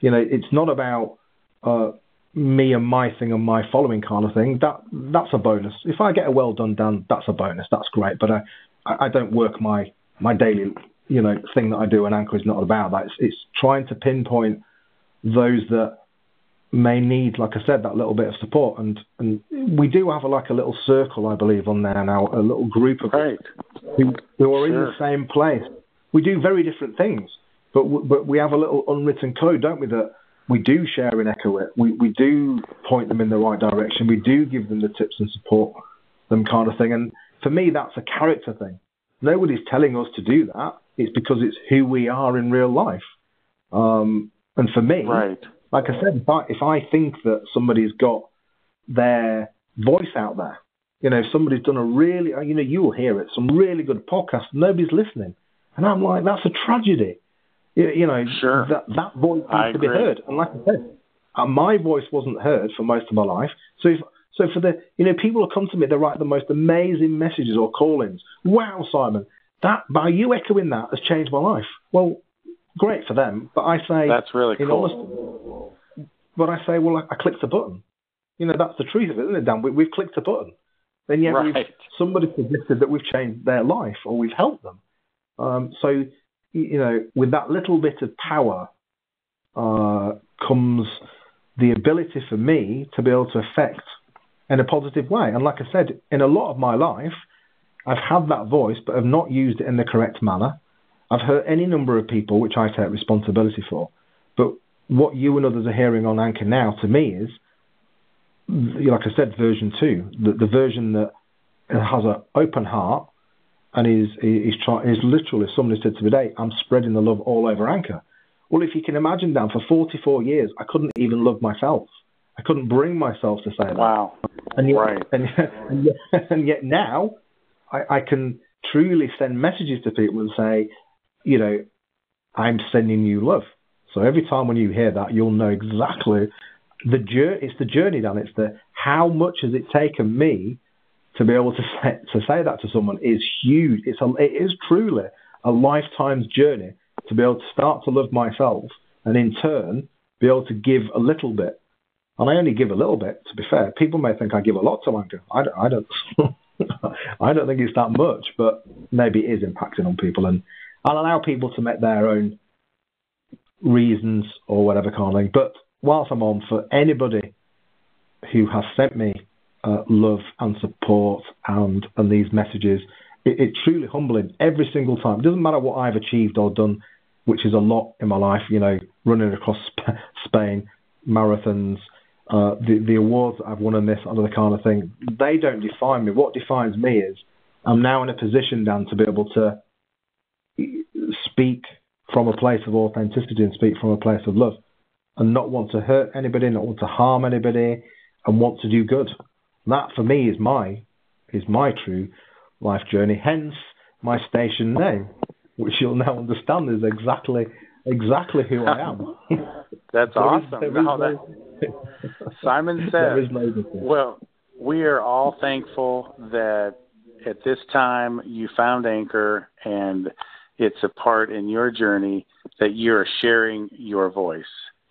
B: You know, it's not about uh, me and my thing and my following kind of thing, that that's a bonus. If I get a well done done, that's a bonus. That's great. But I, I don't work my my daily you know thing that I do. And Anchor is not about that. It's, it's trying to pinpoint those that may need, like I said, that little bit of support. And and we do have a, like a little circle, I believe, on there now, a little group of
A: right.
B: who, who are sure. in the same place. We do very different things, but but we have a little unwritten code, don't we? That we do share and echo it. We, we do point them in the right direction. We do give them the tips and support them kind of thing. And for me, that's a character thing. Nobody's telling us to do that. It's because it's who we are in real life. Um, and for me,
A: right.
B: like I said, if I, if I think that somebody's got their voice out there, you know, if somebody's done a really, you know, you'll hear it, some really good podcast, nobody's listening. And I'm like, that's a tragedy. You, know,
A: sure.
B: that, that voice needs
A: I
B: to be heard. And like I said, uh, my voice wasn't heard for most of my life. So if, so for the, you know, people come to me, they write the most amazing messages or call-ins. Wow, Simon, that by you echoing that has changed my life. Well, great for them, but I say
A: that's really cool.
B: Honesty, but I say, well, I, I, clicked a button. You know, that's the truth of it, isn't it, Dan? We, have clicked a button. Then yeah,
A: right.
B: somebody suggested that we've changed their life or we've helped them. Um, so you know, with that little bit of power uh, comes the ability for me to be able to affect in a positive way. And like I said, in a lot of my life, I've had that voice, but have not used it in the correct manner. I've hurt any number of people, which I take responsibility for. But what you and others are hearing on Anchor now, to me, is, like I said, version two, the, the version that has an open heart and is he's trying. He's literally somebody said to me today, "I'm spreading the love all over Anchor." Well, if you can imagine, Dan, for 44 years, I couldn't even love myself. I couldn't bring myself to say that.
A: Wow.
B: And yet,
A: right.
B: and, and, yet, and yet now, I, I can truly send messages to people and say, you know, I'm sending you love. So every time when you hear that, you'll know exactly the journey. It's the journey, Dan. It's the how much has it taken me to be able to say, to say that to someone is huge. It's a, it is truly a lifetime's journey to be able to start to love myself and in turn be able to give a little bit. And I only give a little bit, to be fair. People may think I give a lot to Anchor. I don't, I don't, I don't think it's that much, but maybe it is impacting on people. And I'll allow people to make their own reasons or whatever kind of thing. But whilst I'm on, for anybody who has sent me uh, love and support and, and these messages, it, truly humbling every single time. It doesn't matter what I've achieved or done, which is a lot in my life, you know, running across Sp- Spain, marathons, uh, the, the awards that I've won and this other kind of thing, they don't define me. What defines me is I'm now in a position, Dan, to be able to speak from a place of authenticity and speak from a place of love and not want to hurt anybody, not want to harm anybody, and want to do good. That for me is my is my true life journey. Hence my station name, which you'll now understand is exactly exactly who I am.
A: That's awesome. Is, no, that, Simon said, "Well, we are all thankful that at this time you found Anchor and it's a part in your journey that you're sharing your voice,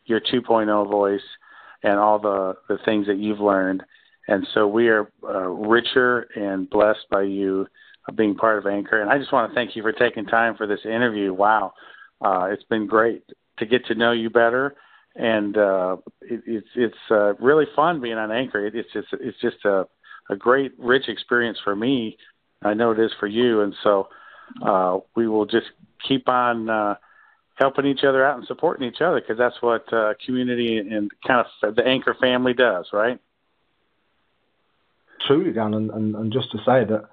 A: your 2.0 voice, and all the, the things that you've learned. And so we are uh, richer and blessed by you being part of Anchor. And I just want to thank you for taking time for this interview. Wow, uh, it's been great to get to know you better, and uh, it, it's it's uh, really fun being on Anchor. It, it's just it's just a a great rich experience for me. I know it is for you, and so uh, we will just keep on uh, helping each other out and supporting each other because that's what uh, community and kind of the Anchor family does, right?
B: Truly, Dan, and, and, and just to say that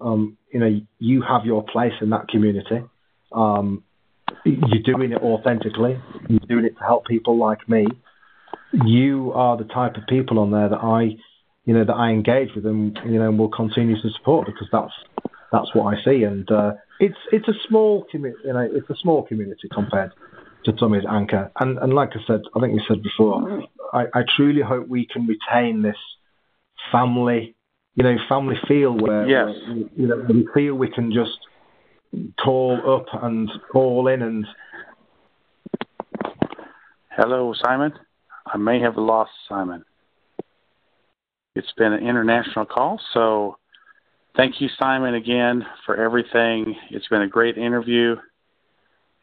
B: um, you know you have your place in that community. Um, you're doing it authentically. You're doing it to help people like me. You are the type of people on there that I, you know, that I engage with and you know and will continue to support because that's that's what I see. And uh, it's it's a small community, you know, it's a small community compared to Tommy's Anchor. And and like I said, I think we said before, I, I truly hope we can retain this family, you know, family feel where,
A: yes.
B: where you know we feel we can just call up and call in and.
A: Hello, Simon. I may have lost Simon. It's been an international call, so thank you, Simon, again for everything. It's been a great interview.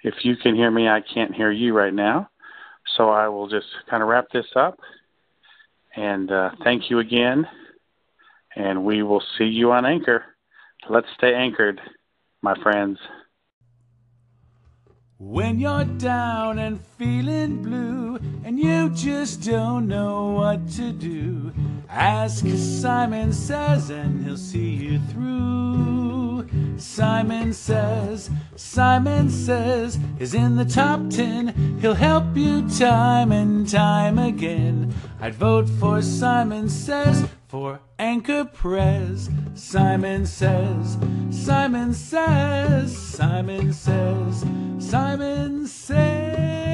A: If you can hear me, I can't hear you right now. So I will just kind of wrap this up. And uh, thank you again. And we will see you on Anchor. Let's stay anchored, my friends.
C: When you're down and feeling blue and you just don't know what to do, ask Simon Says and he'll see you through. Simon Says, Simon Says is in the top 10. He'll help you time and time again. I'd vote for Simon Says for Anchor Prez. Simon Says, Simon Says, Simon Says. Simon says.